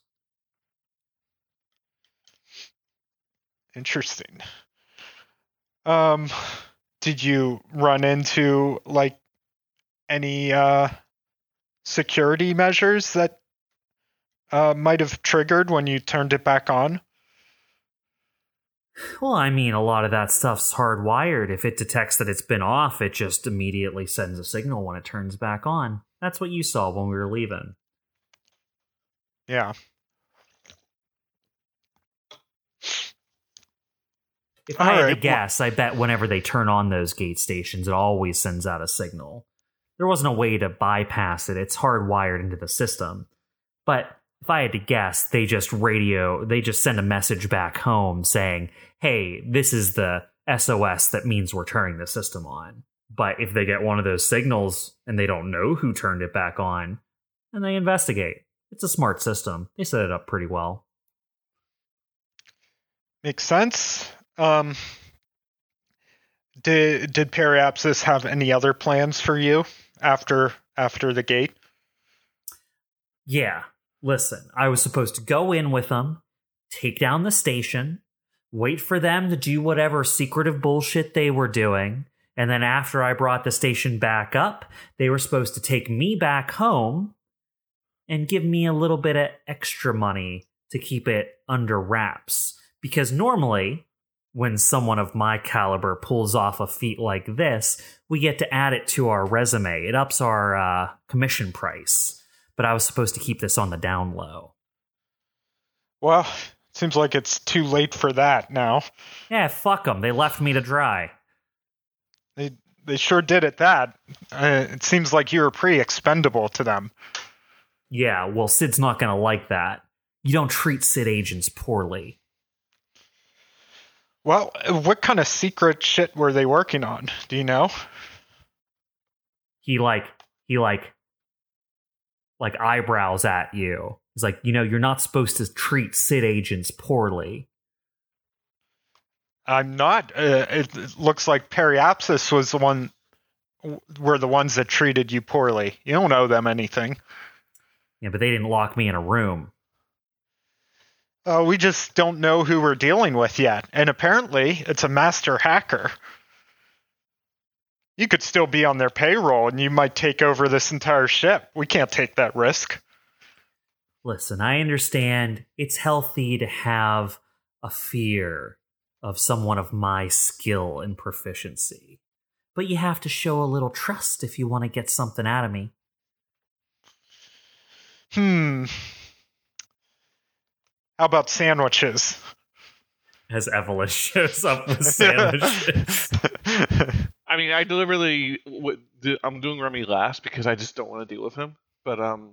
Interesting. Um, did you run into like any uh security measures that uh might have triggered when you turned it back on? Well, I mean, a lot of that stuff's hardwired. If it detects that it's been off, it just immediately sends a signal when it turns back on. That's what you saw when we were leaving. Yeah. If I had Alright, to guess, I bet whenever they turn on those gate stations, it always sends out a signal. There wasn't a way to bypass it, it's hardwired into the system. But if I had to guess, they just radio, they just send a message back home saying, hey, this is the SOS that means we're turning the system on. But if they get one of those signals and they don't know who turned it back on, then they investigate. It's a smart system. They set it up pretty well. Makes sense. Um did did Periapsis have any other plans for you after after the gate? Yeah. Listen, I was supposed to go in with them, take down the station, wait for them to do whatever secretive bullshit they were doing, and then after I brought the station back up, they were supposed to take me back home and give me a little bit of extra money to keep it under wraps. Because normally, when someone of my caliber pulls off a feat like this, we get to add it to our resume. It ups our uh, commission price. But I was supposed to keep this on the down low. Well, seems like it's too late for that now. Yeah, fuck them. They left me to dry. They they sure did at that. Uh, it seems like you were pretty expendable to them. Yeah, well, Sid's not going to like that. You don't treat Sid agents poorly. Well, what kind of secret shit were they working on? Do you know? He like he like like eyebrows at you. He's like, you know, you're not supposed to treat Sid agents poorly. I'm not. Uh, it looks like Periapsis was the one. Were the ones that treated you poorly. You don't owe them anything. Yeah, but they didn't lock me in a room. Uh, we just don't know who we're dealing with yet, and apparently it's a master hacker. You could still be on their payroll, and you might take over this entire ship. We can't take that risk. Listen, I understand it's healthy to have a fear of someone of my skill and proficiency. But you have to show a little trust if you want to get something out of me. Hmm. How about sandwiches? As Evelyn shows up with sandwiches. I mean, I deliberately I'm doing Remy last because I just don't want to deal with him. But um,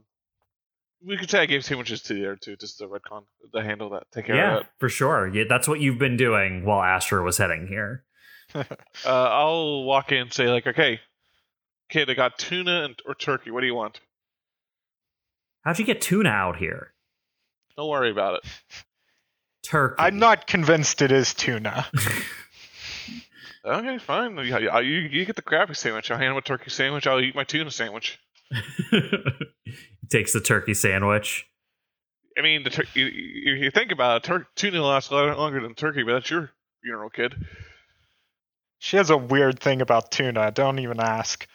we could say I gave sandwiches to the other two, just the retcon to handle that, take care of that. yeah, of for sure. Yeah, that's what you've been doing while Astro was heading here. Uh, I'll walk in and say like, okay, kid, I got tuna and, or turkey. What do you want? How'd you get tuna out here? Don't worry about it. Turkey. I'm not convinced it is tuna. Okay, fine. You, you, you get the crappy sandwich. I'll hand him a turkey sandwich. I'll eat my tuna sandwich. Takes the turkey sandwich. I mean, the tur- you, you, you think about it, tur- tuna lasts a lot longer than turkey, but that's your funeral, kid. She has a weird thing about tuna. Don't even ask.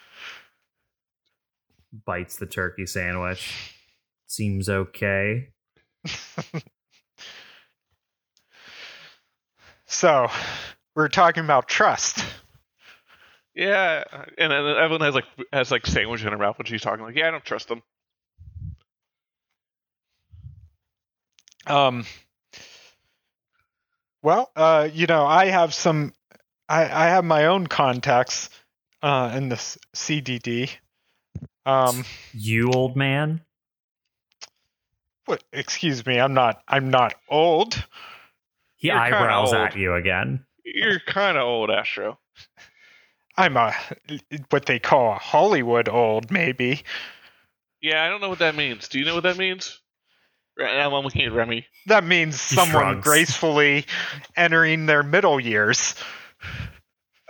Bites the turkey sandwich. Seems okay. So, we're talking about trust. Yeah, and then Evelyn has like has like sandwich in her mouth when she's talking. Like, yeah, I don't trust them. Um. Well, uh, you know, I have some. I I have my own contacts uh, in this CDD. Um. You old man? What? Excuse me. I'm not. I'm not old. He You're eyebrows old. at you again. You're kind of old, Astro. I'm a what they call a Hollywood old, maybe. Yeah, I don't know what that means. Do you know what that means? Right now, I'm looking at Remy. That means He someone shrugs. gracefully entering their middle years.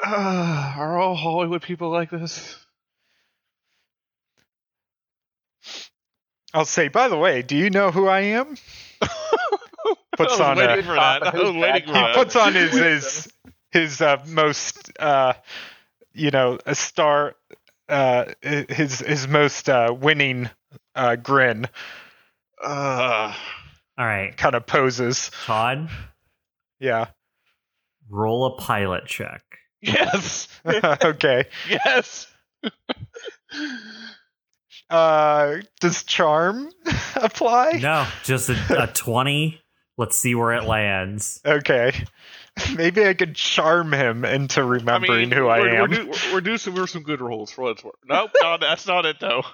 Uh, are all Hollywood people like this? I'll say, by the way, do you know who I am? Puts on a- for that. I was waiting for He puts on his his his uh, most uh, you know a star uh, his his most uh, winning uh, grin Uh, All right, kind of poses. Todd, Yeah. roll a pilot check. yes, okay. yes. Uh, does charm apply? No, just a, a 20. Let's see where it lands. Okay. Maybe I could charm him into I remembering mean, who I am. We're, do, we're, we're doing some, we're some good rolls for what it's worth. Nope, no, that's not it though.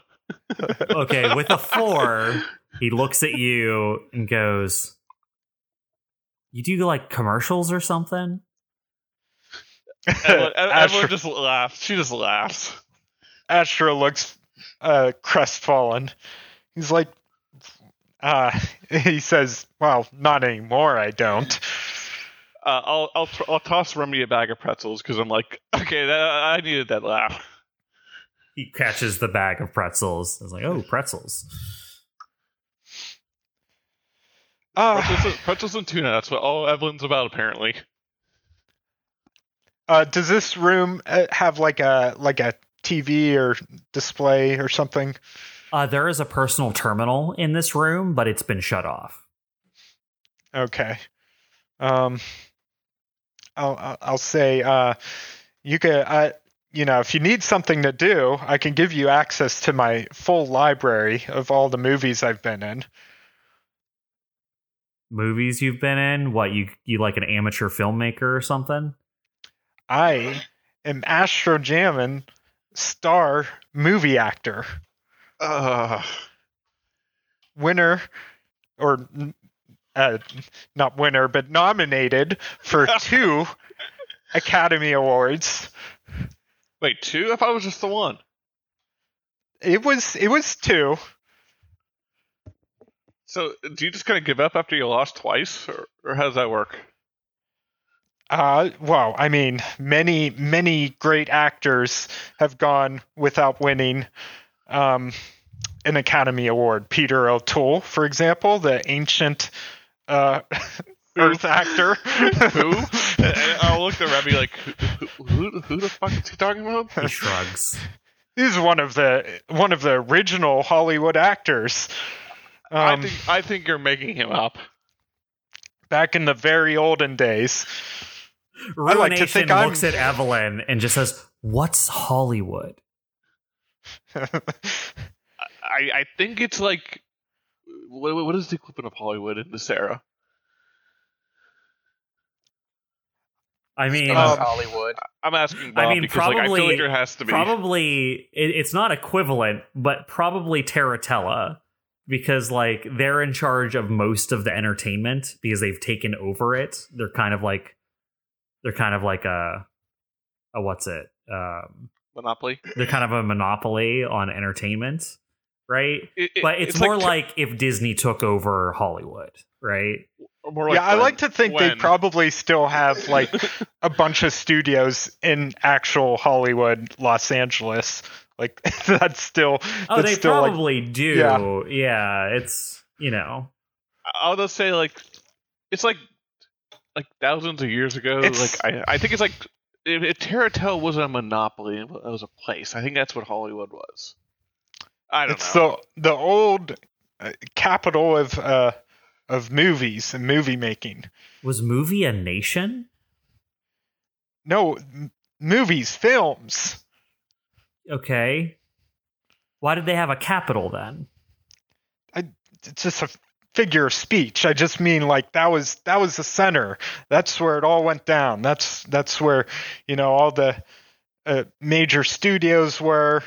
Okay, with a four, he looks at you and goes, You do like commercials or something? Everyone, everyone Astro, just laughs. She just laughs. Astro looks uh, crestfallen. He's like, uh, he says, "Well, not anymore. I don't." Uh, I'll I'll tr- I'll toss Remy a bag of pretzels because I'm like, okay, that, I needed that laugh. He catches the bag of pretzels. I was like, Oh, pretzels. Uh, Pretzels, pretzels and tuna. That's what all Evelyn's about, apparently. uh, does this room uh, have like a like a TV or display or something? Uh, there is a personal terminal in this room, but it's been shut off. Okay. Um, I'll I'll- say uh, you could uh, you know if you need something to do, I can give you access to my full library of all the movies I've been in. Movies you've been in? What you you like an amateur filmmaker or something? I am Astro Jammin, star movie actor, Uh, winner, or uh, not winner, but nominated for two Academy Awards. wait, two? I thought it was just the one. It was it was two. So, do you just kind of give up after you lost twice, or, or how does that work? Uh, well, I mean, many many great actors have gone without winning um, an Academy Award. Peter O'Toole, for example, the ancient uh, Earth actor. Who? I'll look at Remy like, who, who, who the fuck is he talking about? He shrugs. He's one of the one of the original Hollywood actors. I Um, think I think you're making him up. back in the very olden days. like to Ruination think I'm- looks at Evelyn and just says, "What's Hollywood?" I, I think it's like, what, what is the equivalent of Hollywood in this era? I mean, Um, Hollywood. I'm asking Bob I mean, because like I feel probably- like there has to be. probably it, it's not equivalent, but probably Terratella because like they're in charge of most of the entertainment because they've taken over it. They're kind of like they're kind of like a a what's it? Um, Monopoly. they're kind of a monopoly on entertainment, right? It- it- But it's, more like, if Disney took over Hollywood, right? or more yeah, I like to think they probably still have like a bunch of studios in actual Hollywood, Los Angeles. Like that's still Oh, that's they still like probably do. Yeah. yeah, it's you know. I'll just say like it's like like thousands of years ago. It's- like I, I think it's like if, if Terratel was a monopoly, it was a place. I think that's what Hollywood was. I don't it's know. the the old uh, capital of uh of movies and movie making. Was movie a nation? No, m- movies, films. Okay. Why did they have a capital then? I, It's just a figure of speech. I just mean like that was that was the center. That's where it all went down. That's that's where you know all the uh, major studios were,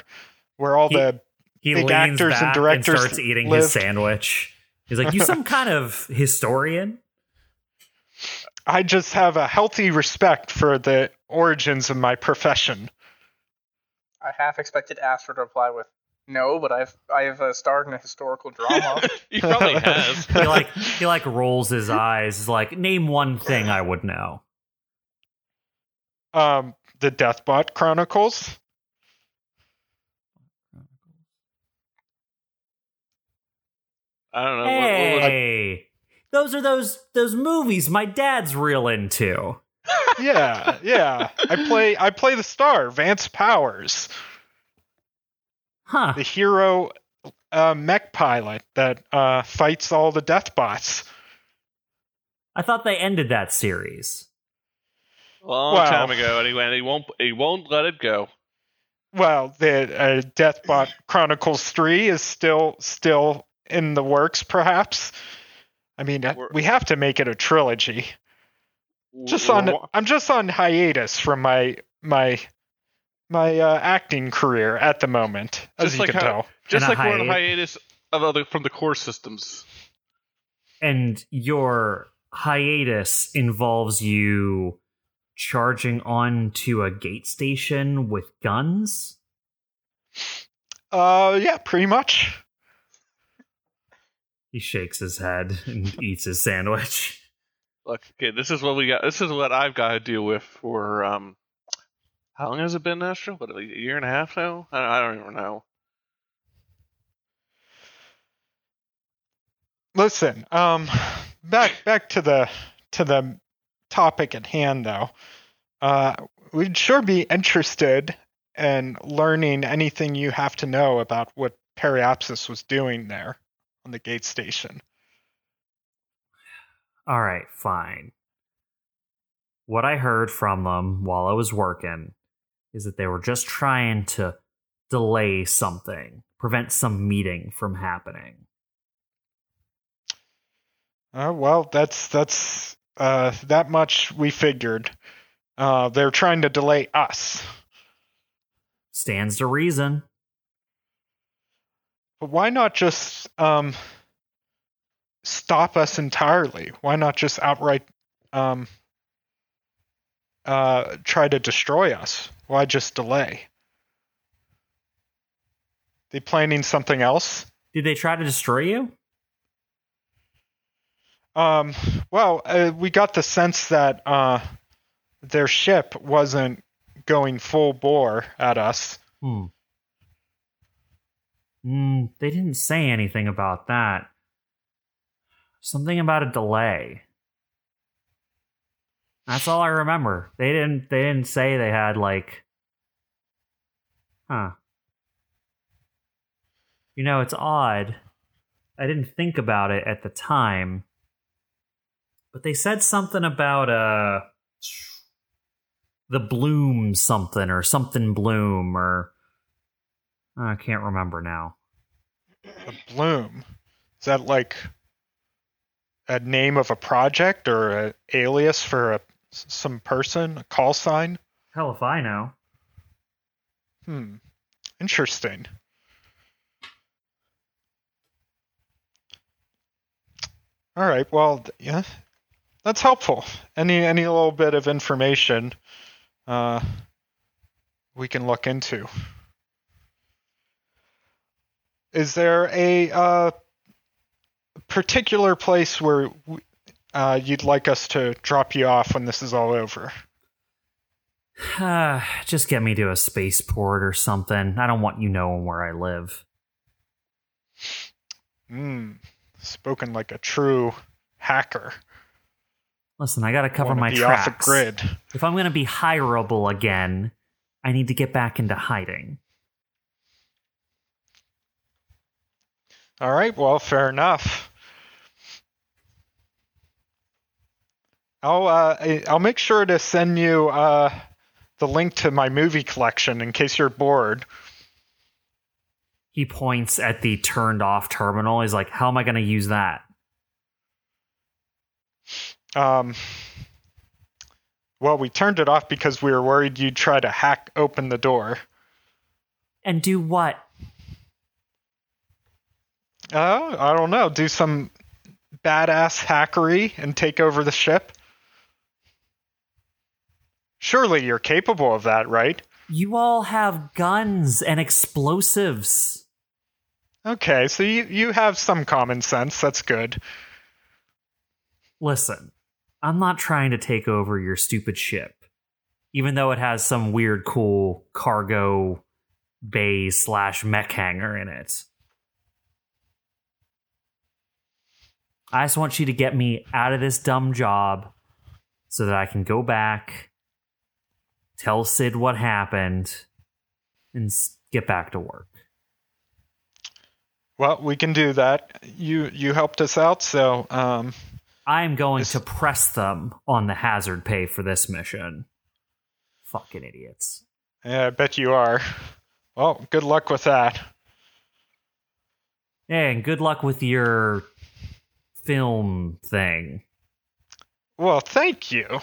where all He- the He Big leans actors and back and starts eating lived. his sandwich. He's like, "You some kind of historian?" I just have a healthy respect for the origins of my profession. I half expected Astro to reply with no, but I've I've uh, starred in a historical drama. he probably has. He like he like rolls his eyes. He's like, "Name one thing I would know." Um, the Deathbot Chronicles. I don't know. What, what was, Hey, those are those those movies my dad's real into. Yeah, yeah. I play I play the star, Vance Powers, Huh? the hero uh, mech pilot that uh, fights all the Deathbots. I thought they ended that series. long Wow. time ago, and he went. He won't. He won't let it go. Well, the uh, Deathbot Chronicles three is still still in the works, perhaps. I mean, uh, We're- we have to make it a trilogy. Just on, I'm just on hiatus from my my my uh, acting career at the moment, as Just you like can how- tell. just and a like we're on hiatus of other from the core systems. And your hiatus involves you charging on to a gate station with guns. Uh, yeah, pretty much. He shakes his head and eats his sandwich. Look, okay, this is what we got. This is what I've got to deal with for um. How long has it been, Astro? What a year and a half now? I don't, I don't even know. Listen, um, back back to the to the topic at hand, though. Uh, we'd sure be interested in learning anything you have to know about what Periapsis was doing there on the gate station. All right, fine. What I heard from them while I was working is that they were just trying to delay something, prevent some meeting from happening. Uh, well, that's that's uh, that much we figured. Uh, they're trying to delay us. Stands to reason. But why not just um, stop us entirely? Why not just outright um, uh, try to destroy us? Why just delay? They planning something else? Did they try to destroy you? Um, well, uh, we got the sense that uh, their ship wasn't going full bore at us. Hmm. Hmm, they didn't say anything about that. Something about a delay. That's all I remember. They didn't they didn't say they had like Huh. You know, it's odd. I didn't think about it at the time. But they said something about uh the bloom something or something bloom or I can't remember now. A bloom. Is that like a name of a project or an alias for a some person, a call sign? Hell if I know. Hmm. Interesting. All right. Well, yeah, that's helpful. Any any little bit of information, uh, we can look into. Is there a uh, particular place where uh, you'd like us to drop you off when this is all over? Just get me to a spaceport or something. I don't want you knowing where I live. Hmm. Spoken like a true hacker. Listen, I gotta cover my tracks. off the grid. If I'm gonna be hireable again, I need to get back into hiding. All right. Well, fair enough. I'll uh, I'll make sure to send you uh, the link to my movie collection in case you're bored. He points at the turned off terminal. He's like, How am I gonna use that? Um, well, we turned it off because we were worried you'd try to hack open the door. And do what? Uh, I don't know. Do some badass hackery and take over the ship. Surely you're capable of that, right? You all have guns and explosives. Okay, so you, you have some common sense. That's good. Listen, I'm not trying to take over your stupid ship, even though it has some weird, cool cargo bay slash mech hangar in it. I just want you to get me out of this dumb job so that I can go back, tell Sid what happened, and get back to work. Well, we can do that. You you helped us out, so um, I'm going to press them on the hazard pay for this mission. Fucking idiots. yeah, I bet you are. Well, good luck with that. And good luck with your film thing. Well, thank you.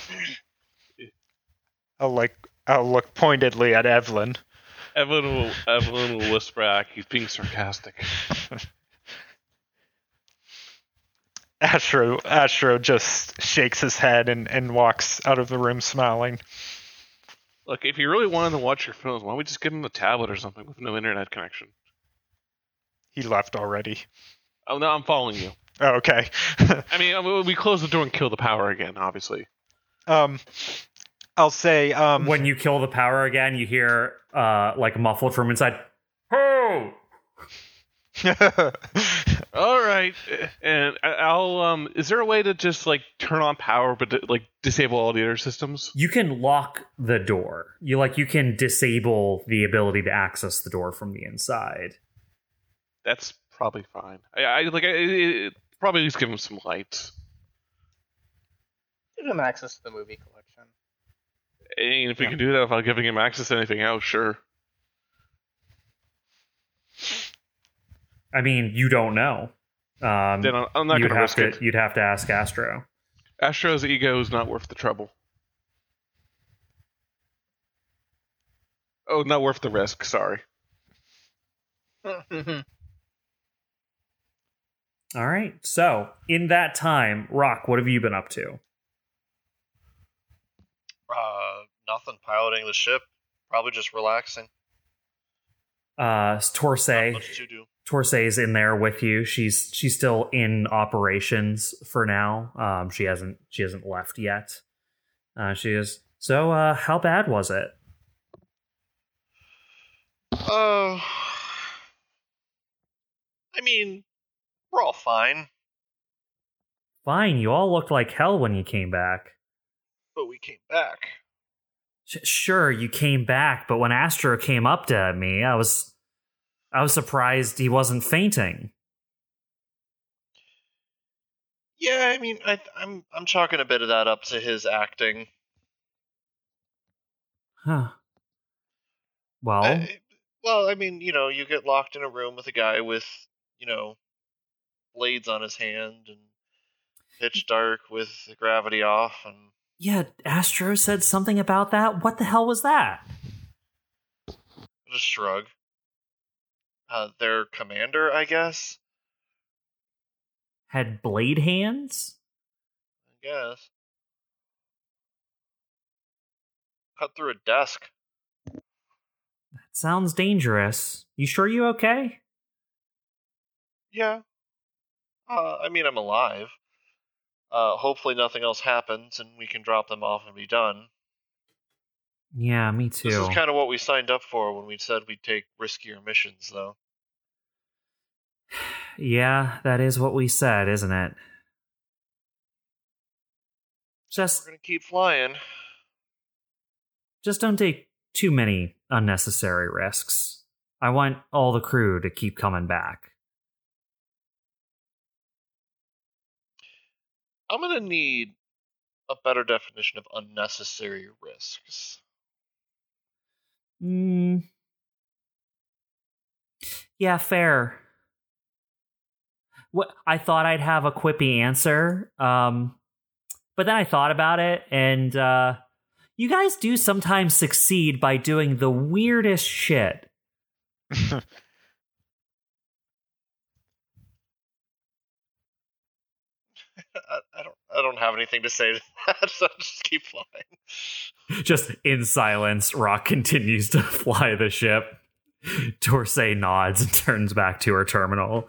I'll like I'll look pointedly at Evelyn. Evelyn will Evelyn will whisper back. He's being sarcastic. Astro Astro just shakes his head and, and walks out of the room smiling. Look, if you really wanted to watch your films, why don't we just get him a tablet or something with no internet connection? He left already. Oh no, I'm following you. Oh, okay. I mean, we close the door and kill the power again, obviously. um, I'll say um, When you kill the power again, you hear uh like muffled from inside. Oh! All right, and I- I'll um. Is there a way to just like turn on power, but to, like disable all the other systems? You can lock the door. You like you can disable the ability to access the door from the inside. That's probably fine. I, I like I, it, probably at least give him some lights. Give him access to the movie collection. And if we Yeah. can do that without giving him access to anything else, sure. I mean, you don't know. Um, Then I'm, I'm not you'd going to have risk to it. you'd have to ask Astro. Astro's ego is not worth the trouble. Oh, not worth the risk. Sorry. All right. So in that time, Rock, what have you been up to? Uh, nothing. Piloting the ship. Probably just relaxing. Uh, Torsay. much to do. Torsay's in there with you. She's she's still in operations for now. Um, she hasn't she hasn't left yet. Uh, she is. So, uh, how bad was it? Uh, I mean, we're all fine, Fine. You all looked like hell when you came back. but we came back. Sure, you came back, but when Astro came up to me, I was I was surprised he wasn't fainting. Yeah, I mean, I, I'm I'm chalking a bit of that up to his acting. Huh. Well, I- well, I mean, you know, you get locked in a room with a guy with, you know, blades on his hand and pitch dark with the gravity off, and yeah, Astro said something about that. What the hell was that? just shrug. Uh, their commander, I guess. Had blade hands? I guess. Cut through a desk. That sounds dangerous. You sure you okay? Yeah. Uh, I mean, I'm alive. Uh, hopefully nothing else happens and we can drop them off and be done. Yeah, me too. This is kind of what we signed up for when we said we'd take riskier missions, though. Yeah, that is what we said, isn't it? Just We're gonna keep flying. just don't take too many unnecessary risks. I want all the crew to keep coming back. I'm gonna need a better definition of unnecessary risks. Mm. Yeah, fair. What I thought I'd have a quippy answer, um, but then I thought about it, and uh, you guys do sometimes succeed by doing the weirdest shit. I, I don't. I don't have anything to say to that, so just keep flying. Just in silence, Rock continues to fly the ship. Torsay nods and turns back to her terminal.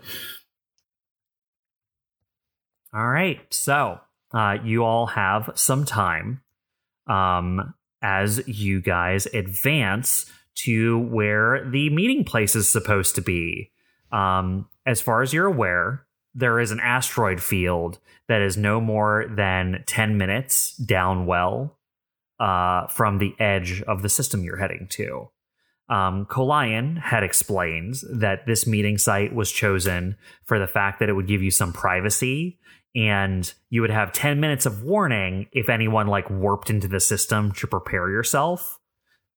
All right, so uh, you all have some time um, as you guys advance to where the meeting place is supposed to be. Um, as far as you're aware, there is an asteroid field that is no more than 10 minutes down well uh, from the edge of the system you're heading to. Um, had explained that this meeting site was chosen for the fact that it would give you some privacy and you would have 10 minutes of warning if anyone like warped into the system to prepare yourself.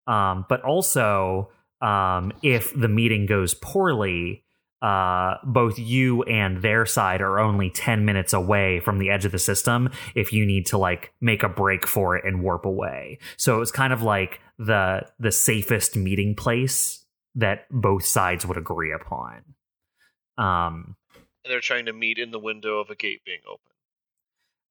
Um, but also, um, if the meeting goes poorly, uh, both you and their side are only 10 minutes away from the edge of the system if you need to like make a break for it and warp away. So it was kind of like the the safest meeting place that both sides would agree upon. Um And they're trying to meet in the window of a gate being open.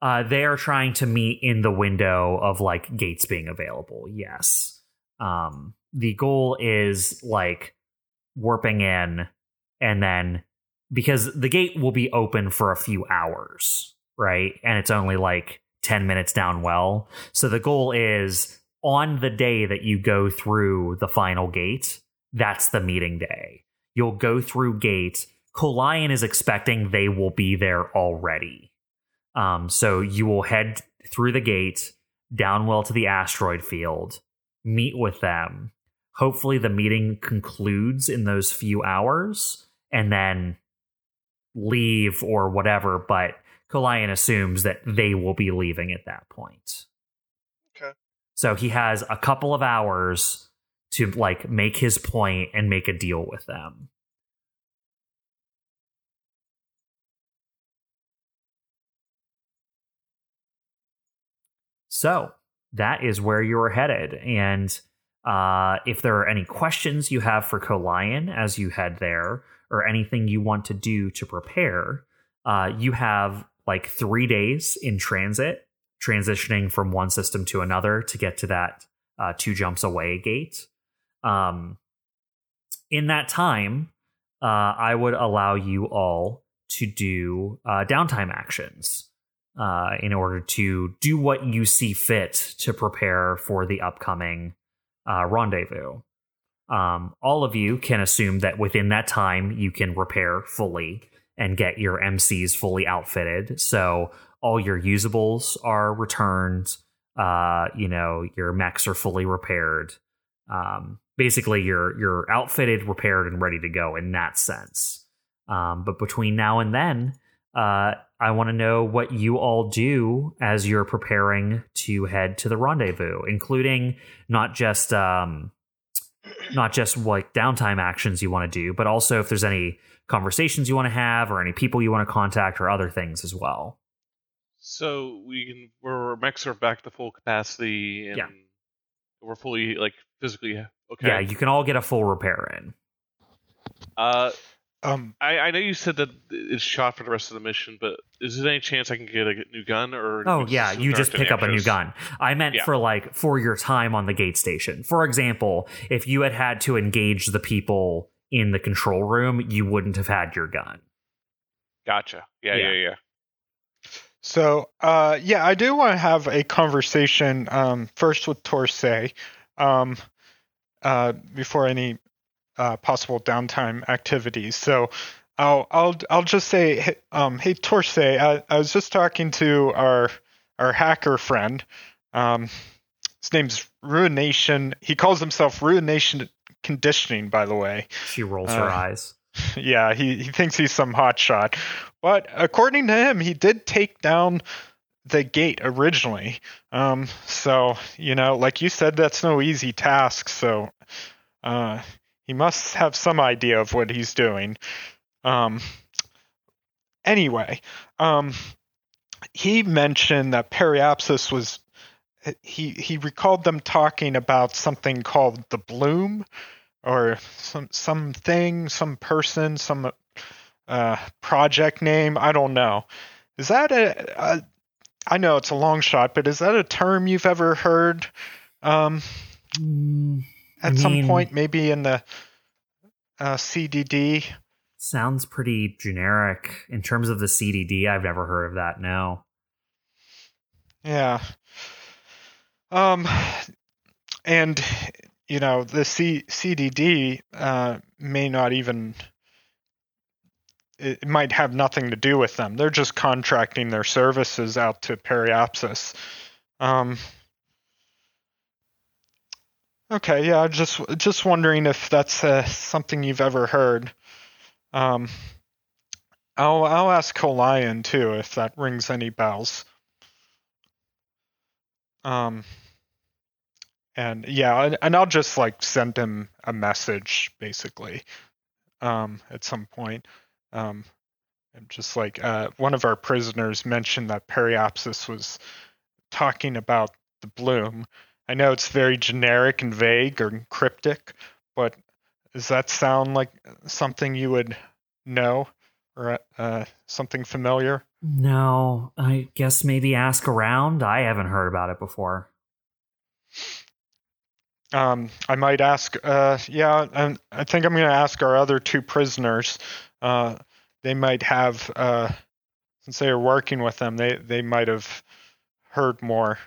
uh they are trying to meet in the window of like gates being available. Yes. Um the goal is like warping in and then because the gate will be open for a few hours, right? And it's only like 10 minutes down well. So the goal is on the day that you go through the final gate, that's the meeting day. You'll go through gate, Kolian is expecting they will be there already. Um, so you will head through the gate, down well to the asteroid field, meet with them. Hopefully, the meeting concludes in those few hours, and then leave or whatever. But Kolian assumes that they will be leaving at that point. Okay. So he has a couple of hours to like make his point and make a deal with them. So that is where you're headed. And uh, if there are any questions you have for Kolian as you head there, or anything you want to do to prepare, uh, you have like three days in transit, transitioning from one system to another to get to that uh, two jumps away gate. Um, in that time, uh, I would allow you all to do uh, downtime actions uh, in order to do what you see fit to prepare for the upcoming uh, rendezvous. Um, all of you can assume that within that time you can repair fully and get your MCs fully outfitted. So all your usables are returned. Uh, you know, your mechs are fully repaired. Um, basically, you're you're outfitted, repaired, and ready to go in that sense. Um, but between now and then, uh, I want to know what you all do as you're preparing to head to the rendezvous, including not just um, not just like downtime actions you want to do, but also if there's any conversations you want to have or any people you want to contact or other things as well. So we can we're mechs are back to full capacity and Yeah. we're fully like physically okay. Yeah, you can all get a full repair in. uh Um, I, I know you said that it's shot for the rest of the mission, but is there any chance I can get a new gun or Oh yeah, you just pick up a new gun. I meant Yeah. for like for your time on the gate station. For example, if you had had to engage the people in the control room, you wouldn't have had your gun. Gotcha. Yeah, Yeah. yeah, yeah. So, uh, yeah, I do want to have a conversation um, first with Torsay um, uh, before any uh, possible downtime activities. So, I'll I'll I'll just say, hey, um, hey Torsay, I, I was just talking to our our hacker friend. Um, his name's Ruination. He calls himself Ruination Conditioning, by the way She rolls her Uh, eyes. yeah, he, he thinks he's some hotshot. But according to him, he did take down the gate originally. Um, so, you know, like you said, that's no easy task. So uh, he must have some idea of what he's doing. Um, anyway, um, he mentioned that Periapsis was. He he recalled them talking about something called the bloom, or some something, some person, some uh, project name. I don't know. Is that a, a? I know it's a long shot, but is that a term you've ever heard? Um, Mm, at I some point, maybe in the uh, CDD. sounds pretty generic in terms of the CDD. I've never heard of that. No. Yeah. Um, and you know the C- CDD uh, may not even. It might have nothing to do with them. They're just contracting their services out to Periapsis. Um, okay, yeah, just just wondering if that's uh, something you've ever heard. Um, I'll I'll ask Kolian too if that rings any bells. Um, and yeah, and, and I'll just like send him a message basically, um, at some point. Um, and just like uh, one of our prisoners mentioned that Periapsis was talking about the bloom. I know it's very generic and vague or cryptic, but does that sound like something you would know or uh, something familiar? No, I guess maybe ask around. I haven't heard about it before. Um, I might ask. Uh, yeah, and I think I'm going to ask our other two prisoners. Uh, they might have, uh, since they are working with them, they they might have heard more.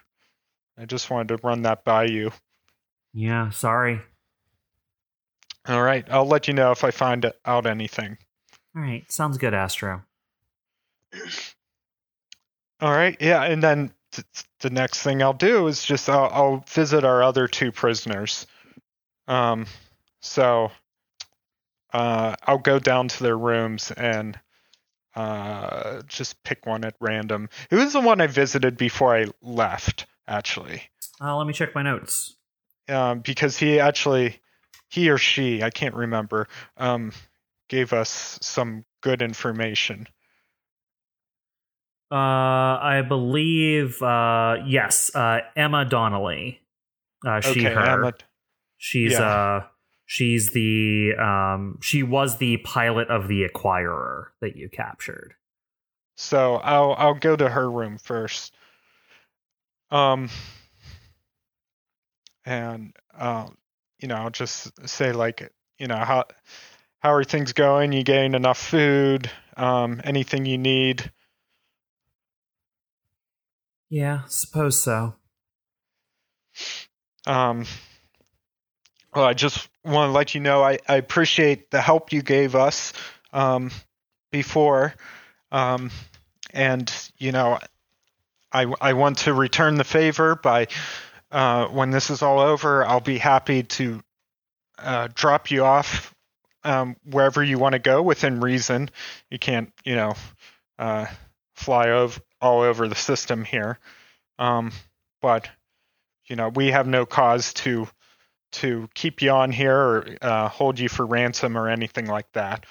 I just wanted to run that by you. Yeah, sorry. All right, I'll let you know if I find out anything. All right, sounds good, Astro. All right, yeah, and then th- the next thing I'll do is just I'll, I'll visit our other two prisoners. Um, so uh, I'll go down to their rooms and uh, just pick one at random. Who was the one I visited before I left? Actually, Uh, let me check my notes. um, because he actually, he or she, I can't remember, um, gave us some good information. Uh, I believe, uh, yes, uh, Emma Donnelly. Uh, she, okay, her. Emma, She's Yeah. uh she's the um she was the pilot of the acquirer that you captured. So I'll I'll go to her room first. Um and uh, you know, I'll just say like, you know, how how are things going? You getting enough food? Um, anything you need? Yeah, suppose so. Um well, I just want to let you know I, I appreciate the help you gave us um, before. Um, and, you know, I, I want to return the favor by uh, when this is all over, I'll be happy to uh, drop you off um, wherever you want to go within reason. You can't, you know, uh, fly over all over the system here. Um, but, you know, we have no cause to to keep you on here or uh, hold you for ransom or anything like that.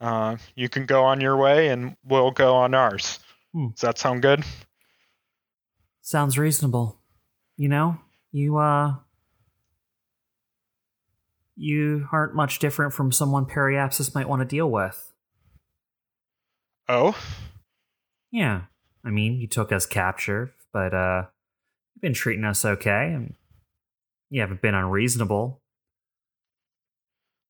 Uh, you can go on your way and we'll go on ours. Hmm. Does that sound good? Sounds reasonable. You know, you uh you aren't much different from someone Periapsis might want to deal with. Oh, Yeah. I mean, you took us capture, but uh you've been treating us okay and you haven't been unreasonable.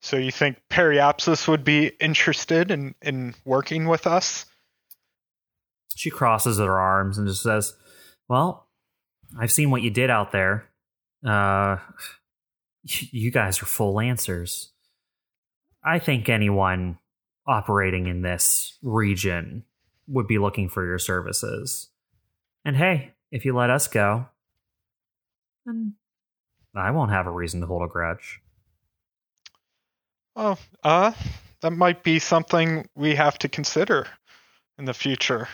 so you think Periapsis would be interested in, in working with us? She crosses her arms and just says, Well, I've seen what you did out there. Uh, you guys are full Lancers. I think anyone operating in this region would be looking for your services. And hey, if you let us go, then I won't have a reason to hold a grudge. Oh, uh, that might be something we have to consider in the future.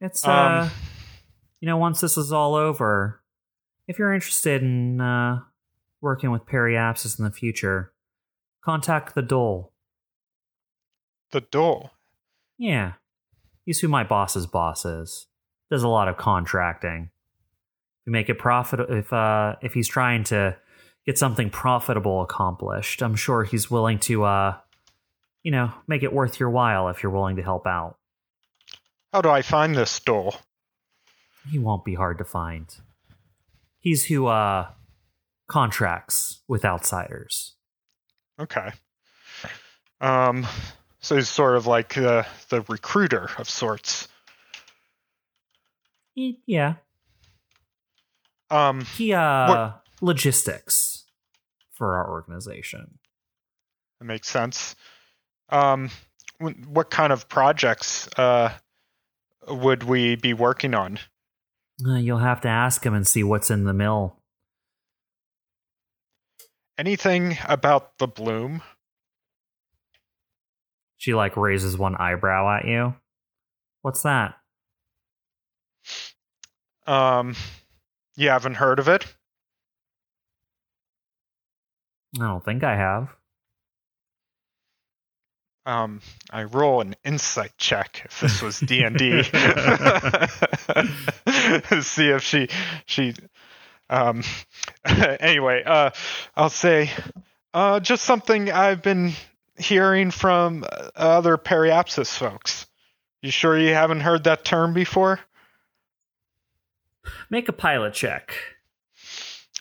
It's Um, uh you know, once this is all over, if you're interested in uh working with Periapsis in the future, contact the Dole. The Dole. Yeah. He's who my boss's boss is. Does a lot of contracting. If you make it profit if uh if he's trying to get something profitable accomplished, I'm sure he's willing to uh you know, make it worth your while if you're willing to help out. How do I find this Dole? He won't be hard to find. He's who uh contracts with outsiders. Okay. Um, so he's sort of like the the recruiter of sorts. Yeah. Um, He uh logistics for our organization. that makes sense. Um, what kind of projects uh would we be working on? Uh, you'll have to ask him and see what's in the mill. Anything about the bloom? She like raises one eyebrow at you. What's that? Um, you haven't heard of it? I don't think I have. Um, I roll an insight check if this was D and D. See if she she. Um. Anyway, uh, I'll say, uh, just something I've been hearing from uh, other periapsis folks. You sure you haven't heard that term before? Make a pilot check.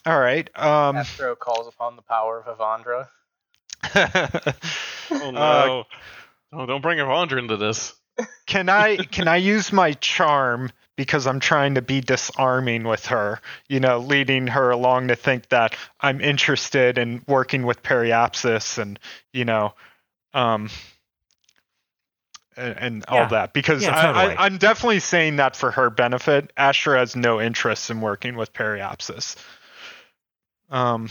All right. Um. Astro calls upon the power of Evandra. Oh Uh, no! oh, don't bring Evandra into this. Can I can I use my charm because I'm trying to be disarming with her, you know, leading her along to think that I'm interested in working with Periapsis and, you know, um and, and Yeah. all that because Yeah, I, totally. I, I'm definitely saying that for her benefit. Astro has no interest in working with Periapsis. Um,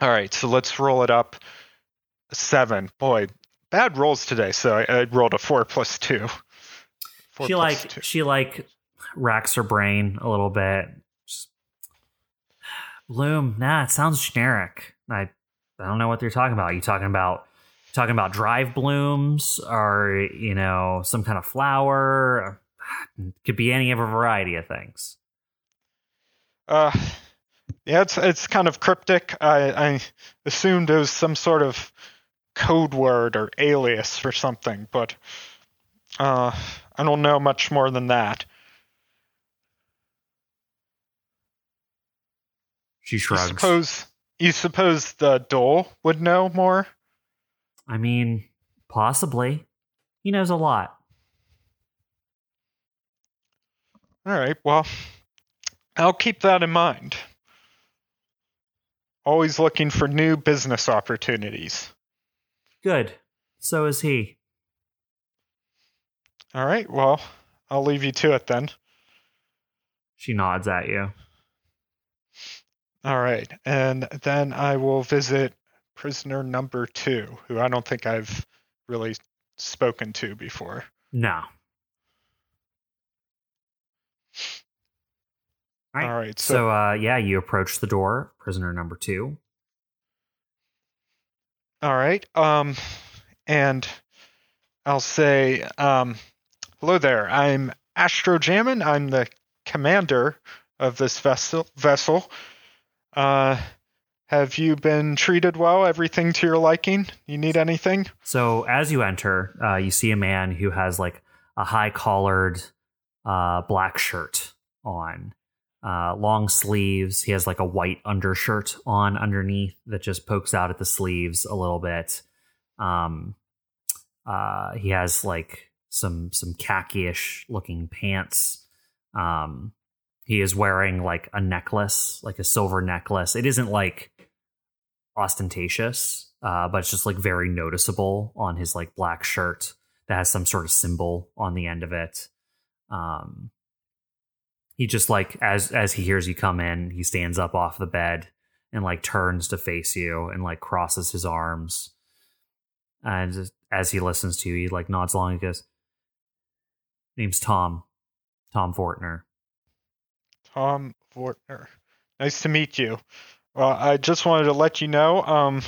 all right, so let's roll it up. Seven. Boy, bad rolls today. So I, I rolled a four plus two. Four she plus like two. she like racks her brain a little bit. Just- Bloom, nah, it sounds generic. I I don't know what you're talking about. you talking about talking about drive blooms or you know some kind of flower? Could be any of a variety of things. Uh, yeah, it's it's kind of cryptic. I, I assumed it was some sort of code word or alias or something, but uh, I don't know much more than that. She You shrugs. suppose you suppose the Dole would know more? I mean, possibly. He knows a lot. All right, well, I'll keep that in mind. Always looking for new business opportunities. Good. So is he. All right, well, I'll leave you to it then. She nods at you. All right, and then I will visit prisoner number two, who I don't think I've really spoken to before. No. All right. All right, so, So, uh, yeah, you approach the door, prisoner number two. All right, um, and I'll say, um, hello there. I'm Astro Jammin. I'm the commander of this vessel. Vessel. Uh, have you been treated well? Everything to your liking? You need anything? So, as you enter, uh, you see a man who has like a high collared uh, black shirt on, uh, long sleeves. He has like a white undershirt on underneath that just pokes out at the sleeves a little bit. Um, uh, he has like some some khaki-ish looking pants. Um, he is wearing like a necklace, like a silver necklace. It isn't like ostentatious, uh, but it's just like very noticeable on his like black shirt that has some sort of symbol on the end of it. Um, he just like as as he hears you come in, he stands up off the bed and like turns to face you and like crosses his arms. And as he listens to you, he like nods along and goes, "Name's Tom, Tom Fortner." Tom Fortner. Nice to meet you. Well, I just wanted to let you know, um,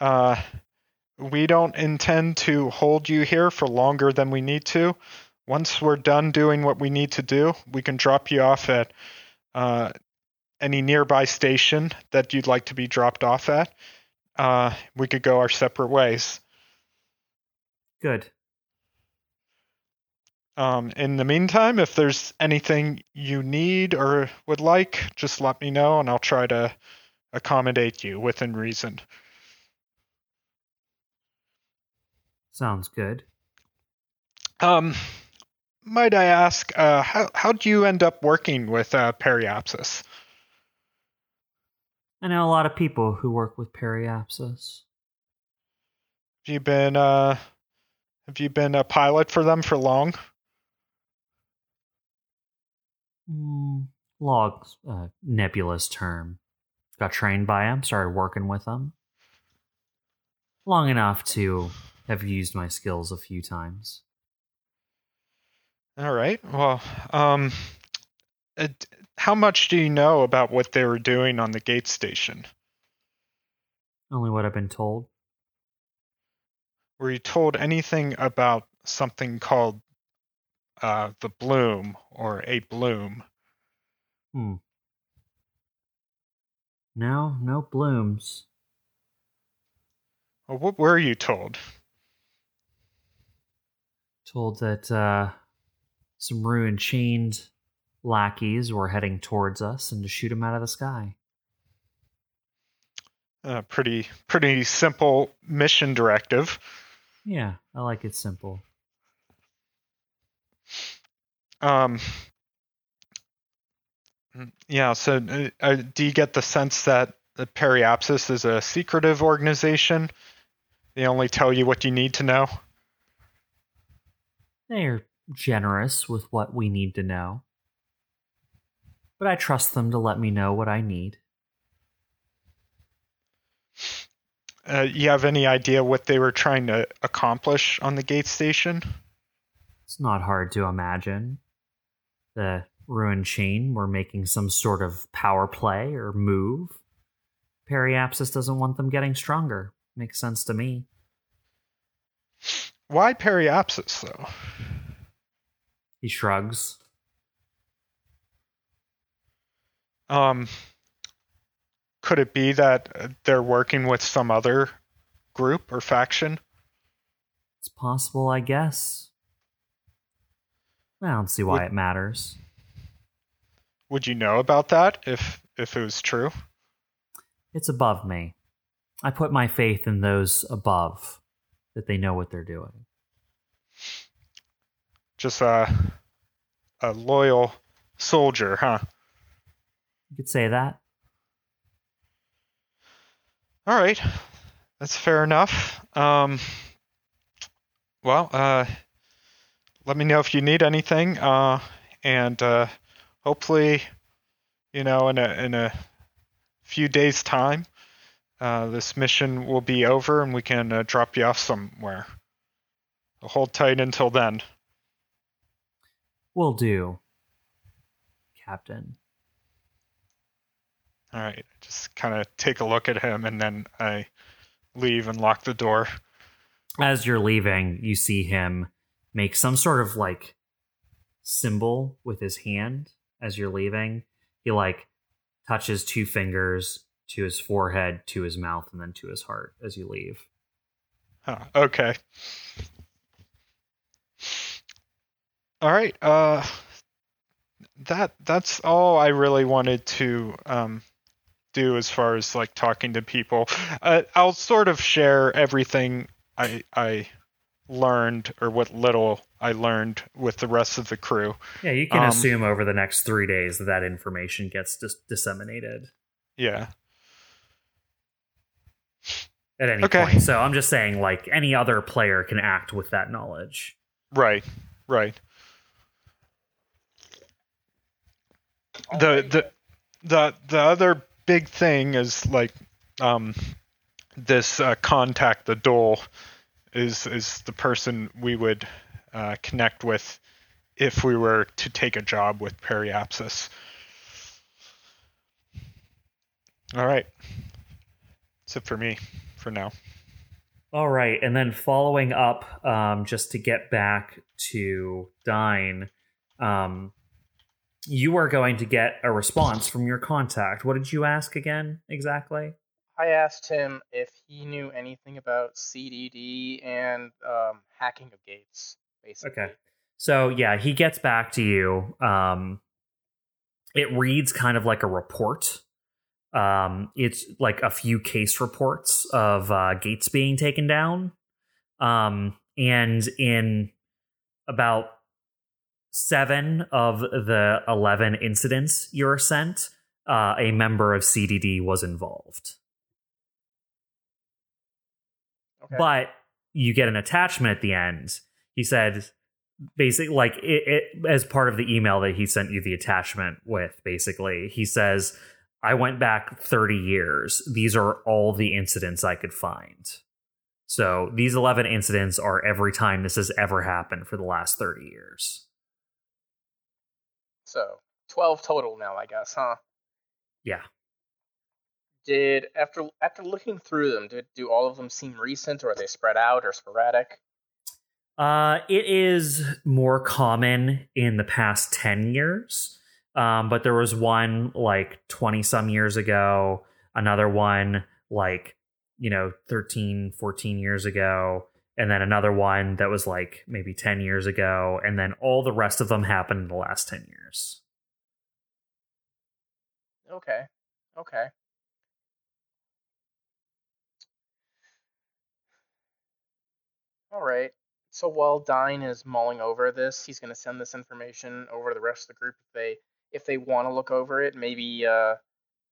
uh, we don't intend to hold you here for longer than we need to. Once we're done doing what we need to do, we can drop you off at uh, any nearby station that you'd like to be dropped off at. Uh, we could go our separate ways. Good. Um, in the meantime, if there's anything you need or would like, just let me know and I'll try to accommodate you within reason. Sounds good. Um, might I ask, uh, how how do you end up working with uh, Periapsis? I know a lot of people who work with periapsis. Have you been uh, have you been a pilot for them for long? Mm, log uh, nebulous term. Got trained by them, started working with them Long enough to have used my skills a few times. All right. Well, um, d- how much do you know about what they were doing on the gate station? Only what I've been told. Were you told anything about something called uh, the bloom or a bloom? Hmm. No, no blooms. Well, what were you told? Told that uh, some ruined chained lackeys were heading towards us and to shoot him out of the sky. Uh, pretty pretty simple mission directive. Yeah, I like it simple. Um, yeah. So, uh, uh, do you get the sense that the Periapsis is a secretive organization? They only tell you what you need to know. They're generous with what we need to know. But I trust them to let me know what I need. Uh, you have any idea what they were trying to accomplish on the gate station? It's not hard to imagine. The ruined chain were making some sort of power play or move. Periapsis doesn't want them getting stronger. Makes sense to me. Why periapsis, though? He shrugs. Um, could it be that they're working with some other group or faction? It's possible, I guess. I don't see why Would- it matters. Would you know about that if if it was true? It's above me. I put my faith in those above that they know what they're doing. Just a a loyal soldier, huh? You could say that. All right, that's fair enough. Um, well, uh, let me know if you need anything, uh, and uh, hopefully, you know, in a in a few days' time, uh, this mission will be over and we can uh, drop you off somewhere. Hold tight until then. Will do, Captain. All right, just kind of take a look at him, and then I leave and lock the door. As you're leaving, you see him make some sort of like symbol with his hand as you're leaving. He like touches two fingers to his forehead, to his mouth, and then to his heart as you leave. Huh, okay. All right. Uh, that that's all I really wanted to um, do as far as like talking to people. Uh, I'll sort of share everything I I learned or what little I learned with the rest of the crew. Yeah, you can Um, assume over the next three days that that information gets dis- disseminated Yeah. at any Okay. point. So I'm just saying, like any other player can act with that knowledge. Right. Right. The the the the other big thing is like um this uh, contact the dole is is the person we would uh, connect with if we were to take a job with periapsis. All right. That's it for me for now. All right, and then following up, um, just to get back to Dine, um, you are going to get a response from your contact. What did you ask again exactly? I asked him if he knew anything about CDD and um, hacking of gates, basically. Okay. So yeah, he gets back to you. Um, it reads kind of like a report. Um, it's like a few case reports of uh, gates being taken down. Um, and in about seven of the 11 incidents you were sent, uh, a member of CDD was involved. Okay. But you get an attachment at the end. He said, basically, like it, it as part of the email that he sent you the attachment with. Basically, he says, "I went back 30 years. These are all the incidents I could find." So these 11 incidents are every time this has ever happened for the last 30 years. So twelve total now, I guess, huh? Yeah. Did after after looking through them, did do all of them seem recent, or are they spread out or sporadic? Uh, it is more common in the past 10 years. Um, but there was one like 20 some years ago, another one like, you know, 13, 14 years ago, and then another one that was like maybe 10 years ago. And then all the rest of them happened in the last 10 years. Okay, okay. All right. So while Dine is mulling over this, he's going to send this information over to the rest of the group if they if they want to look over it. Maybe uh,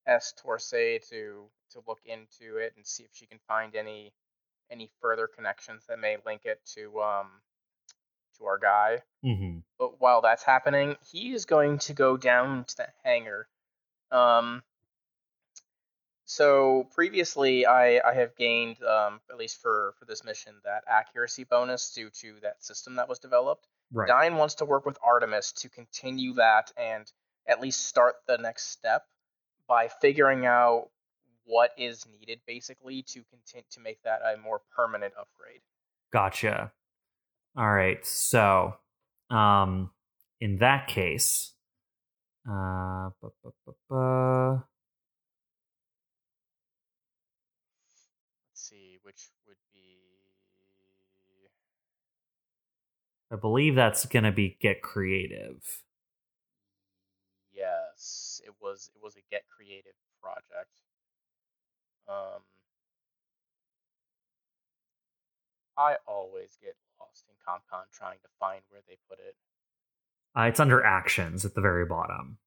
ask Torsay to to look into it and see if she can find any any further connections that may link it to um to our guy. hmm But while that's happening, he is going to go down to the hangar. Um, so previously, I, I have gained, um, at least for, for this mission, that accuracy bonus due to that system that was developed. Right. Dine wants to work with Artemis to continue that and at least start the next step by figuring out what is needed basically to continue to make that a more permanent upgrade. Gotcha. All right. So, um, in that case, uh, bu- bu- bu- bu- Let's see, which would be I believe that's gonna be get creative. yes, it was it was a get creative project. Um, I always get lost in CompCon trying to find where they put it. Uh, it's under actions at the very bottom.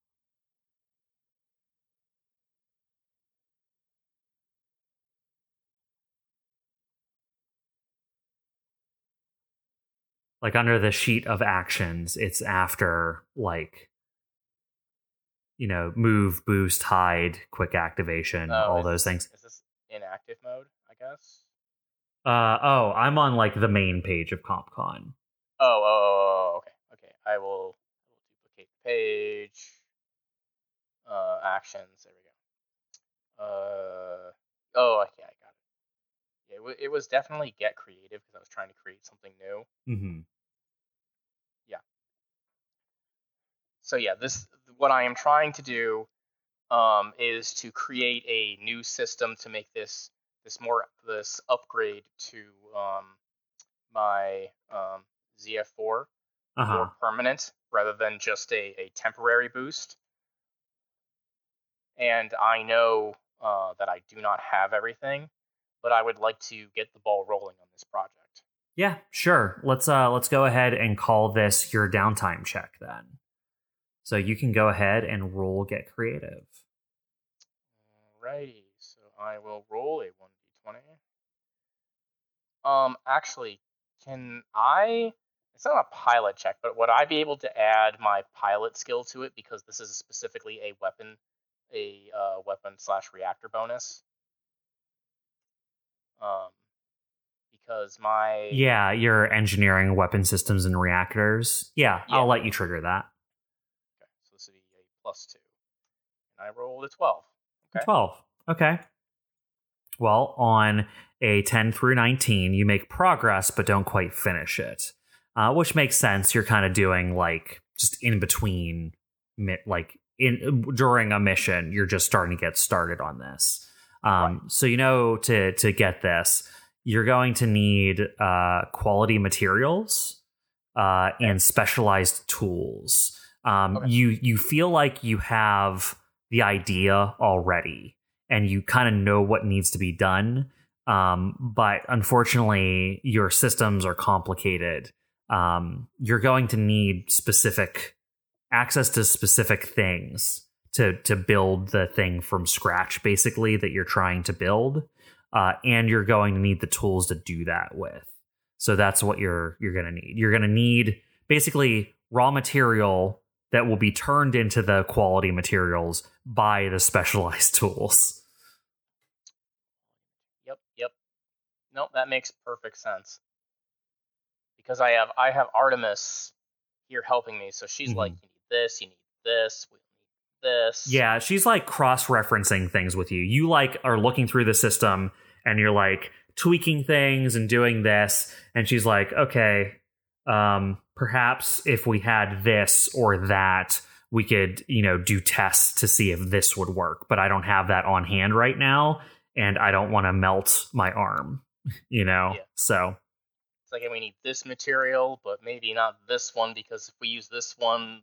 Like under the sheet of actions, it's after like you know, move, boost, hide, quick activation, Oh, all those things. Is this inactive mode? I guess. Uh oh, I'm on like the main page of CompCon. Oh, oh, oh, oh, okay, okay. I will, I will duplicate the page. Uh, actions. There we go. Uh, oh, okay, I got it. Yeah, it, wa- it was definitely get creative because I was trying to create something new. Mm-hmm. Yeah. So yeah, this what I am trying to do um, is to create a new system to make this this more this upgrade to um, my um, ZF4 Uh huh. more permanent rather than just a, a temporary boost. And I know uh, that I do not have everything, but I would like to get the ball rolling on this project. Yeah, sure. Let's uh let's go ahead and call this your downtime check then. So you can go ahead and roll get creative. Alrighty, so I will roll a 1d20. Um, actually, can I? It's not a pilot check, but would I be able to add my pilot skill to it because this is specifically a weapon, a uh, weapon slash reactor bonus? Um, because my Yeah, your engineering weapon systems and reactors. Yeah, Yeah. I'll let you trigger that. Okay, so this would be a plus two, and I rolled a twelve. Okay. 12. Okay. Well, on a 10 through 19, you make progress but don't quite finish it. Uh, which makes sense. You're kind of doing like just in between like in during a mission, you're just starting to get started on this. Um, so you know to to get this, you're going to need uh, quality materials uh, and specialized tools. Um, Okay. You you feel like you have the idea already, and you kind of know what needs to be done. Um, but unfortunately, your systems are complicated. Um, you're going to need specific access to specific things to to build the thing from scratch, basically that you're trying to build, uh, and you're going to need the tools to do that with. So that's what you're you're going to need. You're going to need basically raw material that will be turned into the quality materials by the specialized tools. Yep, yep. Nope, that makes perfect sense. Because I have I have Artemis here helping me, so she's like, Mhm. you need this, you need this, we need this. Yeah, she's like cross referencing things with you. You like are looking through the system and you're like tweaking things and doing this. And she's like, okay, um, perhaps if we had this or that, we could, you know, do tests to see if this would work. But I don't have that on hand right now. And I don't want to melt my arm, you know? Yeah. So, It's like we need this material, but maybe not this one because if we use this one,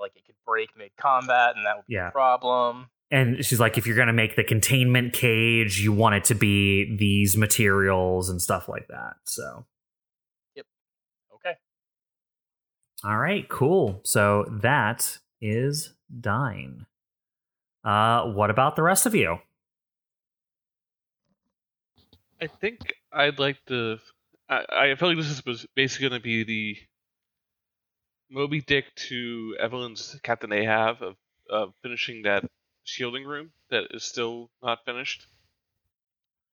like it could break mid combat, and that would be Yeah. a problem. and she's like, if you're going to make the containment cage, you want it to be these materials and stuff like that. So, Okay. All right, cool. So that is Dine. Uh, what about the rest of you? I think I'd like to. I, I feel like this is basically going to be the Moby Dick to Evelyn's Captain Ahab of, of finishing that shielding room that is still not finished.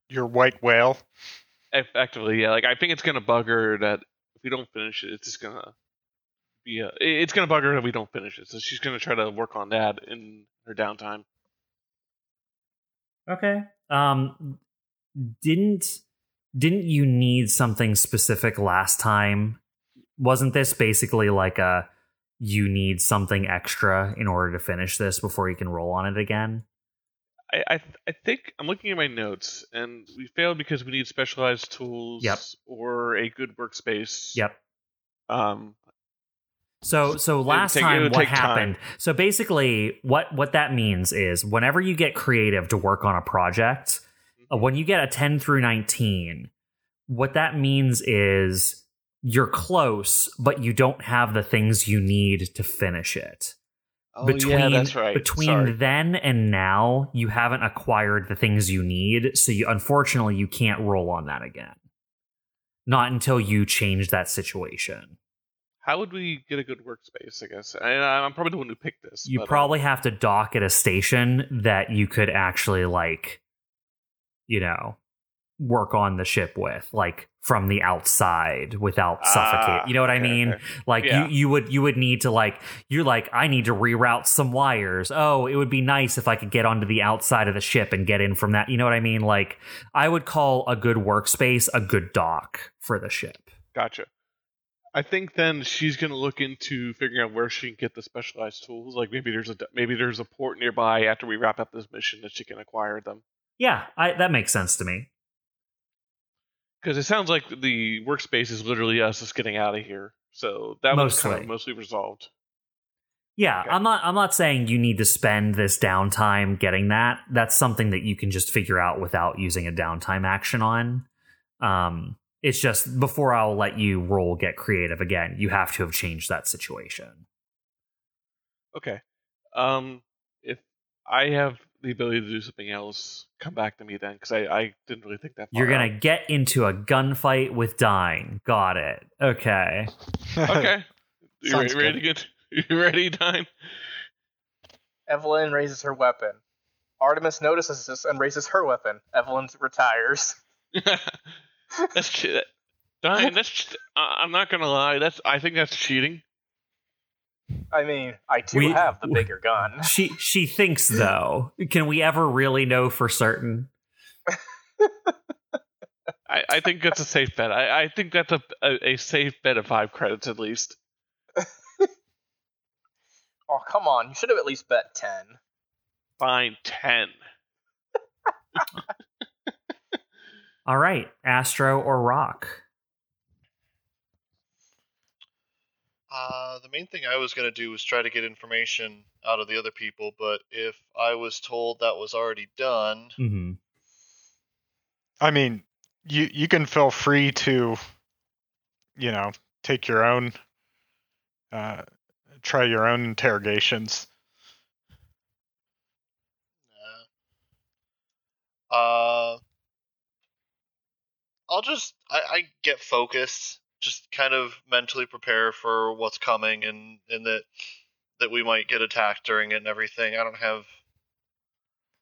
Your white whale. Effectively, yeah. Like I think it's gonna bug her that if we don't finish it, it's just gonna be a, it's gonna bug her that we don't finish it. So she's gonna try to work on that in her downtime. Okay. Um didn't didn't you need something specific last time? Wasn't this basically like a you need something extra in order to finish this before you can roll on it again? I, I I think I'm looking at my notes, and we failed because we need specialized tools Yep. or a good workspace. Yep. Um, So so last take- time what take time. happened? So basically what what that means is whenever you get creative to work on a project, uh, when you get a 10 through 19, what that means is you're close but you don't have the things you need to finish it. oh between yeah, that's right. between Sorry. then and now, you haven't acquired the things you need, so you unfortunately you can't roll on that again. Not until you change that situation. How would we get a good workspace? I guess I, I'm probably the one who picked this. You but, um, probably have to dock at a station that you could actually like, you know, work on the ship with, like from the outside without Ah, suffocate. You know what I okay, mean? okay. Like Yeah. you, you would you would need to like you're like I need to reroute some wires. Oh, it would be nice if I could get onto the outside of the ship and get in from that. You know what I mean? Like I would call a good workspace a good dock for the ship. Gotcha. I think then she's gonna look into figuring out where she can get the specialized tools. Like maybe there's a maybe there's a port nearby after we wrap up this mission that she can acquire them. Yeah, I, that makes sense to me. Because it sounds like the workspace is literally us just getting out of here. So that was kind Mostly. of mostly resolved. Yeah, Okay. I'm not I'm not saying you need to spend this downtime getting that. That's something that you can just figure out without using a downtime action on. Um it's just before I'll let you roll get creative again, you have to have changed that situation. Okay. Um, if I have the ability to do something else, come back to me then, because I, I didn't really think that. Far You're going out. to get into a gunfight with Dine. Got it. Okay. Okay. you ready, ready to get? You ready, time? Evelyn raises her weapon. Artemis notices this and raises her weapon. Evelyn retires. that's che- Dine, that's. ch- I- I'm not gonna lie. That's. I think that's cheating. I mean, I do We- have the bigger gun. She she thinks though. Can we ever really know for certain? I, I think that's a safe bet. I, I think that's a, a a safe bet of five credits at least. Oh, come on. You should have at least bet 10. Fine, ten. All right, Astro or Rock? Uh, the main thing I was going to do was try to get information out of the other people, but if I was told that was already done, Mhm. I mean, you you can feel free to, you know, take your own, uh, try your own interrogations. uh, uh, I'll just I, I get focused, just kind of mentally prepare for what's coming and and that that we might get attacked during it and everything. I don't have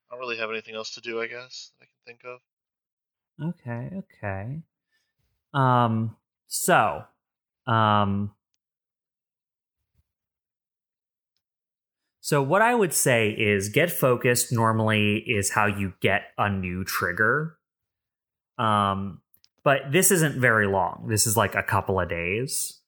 I don't really have anything else to do, I guess, that I can think of. Okay, okay. Um so um So what I would say is get focused normally is how you get a new trigger. Um but this isn't very long. This is like a couple of days.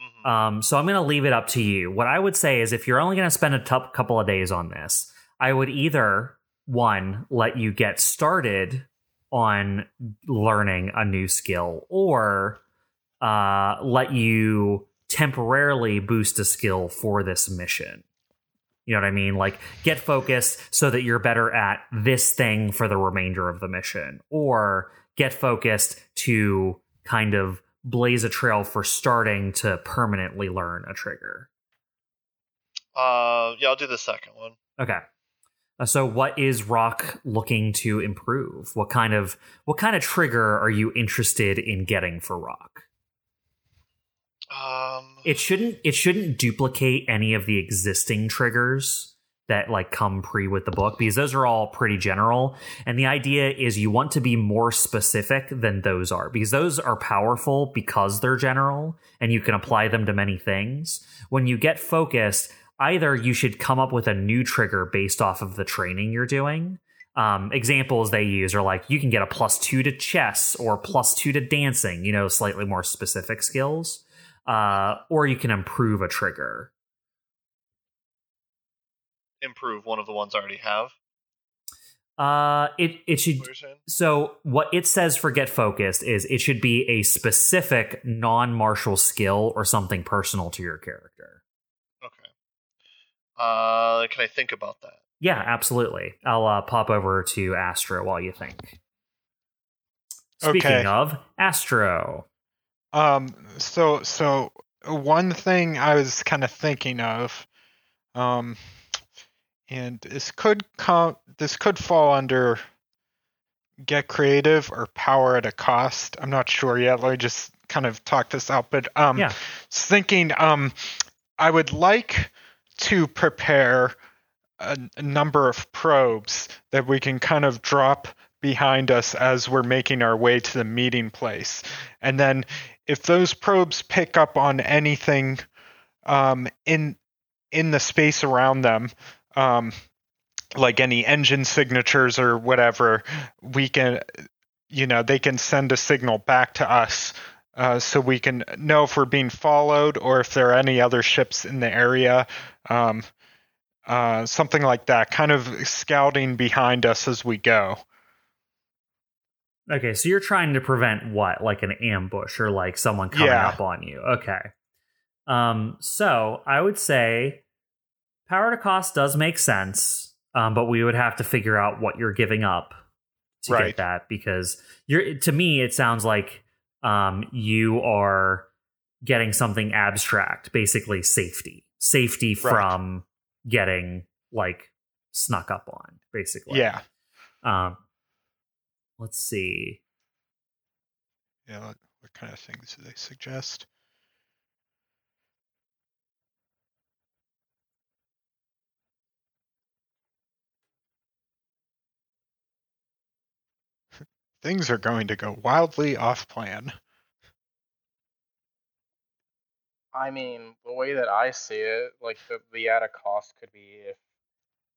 Mhm. Um, so I'm going to leave it up to you. What I would say is if you're only going to spend a couple of days on this, I would either one let you get started on learning a new skill or uh, let you temporarily boost a skill for this mission. You know what I mean? Like get focused so that you're better at this thing for the remainder of the mission, or get focused to kind of blaze a trail for starting to permanently learn a trigger. Uh, yeah, I'll do the second one. Okay. Uh, So what is Rock looking to improve? What kind of what kind of trigger are you interested in getting for Rock? Um, it shouldn't it shouldn't duplicate any of the existing triggers that like come pre with the book because those are all pretty general. And the idea is you want to be more specific than those are because those are powerful because they're general and you can apply them to many things. When you get focused either you should come up with a new trigger based off of the training you're doing. Um, examples they use are like you can get a plus two to chess or plus two to dancing you know slightly more specific skills uh, or you can improve a trigger improve one of the ones I already have. Uh, it it should. What you're saying? So what it says for get focused is it should be a specific non-martial skill or something personal to your character. Okay. Uh, can I think about that? Yeah, absolutely. I'll uh, pop over to Astro while you think. Speaking Okay. of Astro, Um, so so one thing I was kind of thinking of, um, and this could come, this could fall under get creative or power at a cost. I'm not sure yet. Let me just kind of talk this out. But um, Yeah. thinking, um, I would like to prepare a, a number of probes that we can kind of drop behind us as we're making our way to the meeting place. And then if those probes pick up on anything um, in in the space around them, um, like any engine signatures or whatever, we can, you know, they can send a signal back to us. Uh, so we can know if we're being followed or if there are any other ships in the area, um, uh, something like that. Kind of scouting behind us as we go. okay, so you're trying to prevent what, like an ambush or like someone coming Yeah. up on you. Okay. Um, so I would say power to cost does make sense, um, but we would have to figure out what you're giving up to Right. get that because you're to me it sounds like um, you are getting something abstract, basically safety, safety Right. from getting like snuck up on, basically. Yeah. Um, let's see. Yeah. What, what kind of things do they suggest? Things are going to go wildly off plan. I mean, the way that I see it, like the the added cost could be if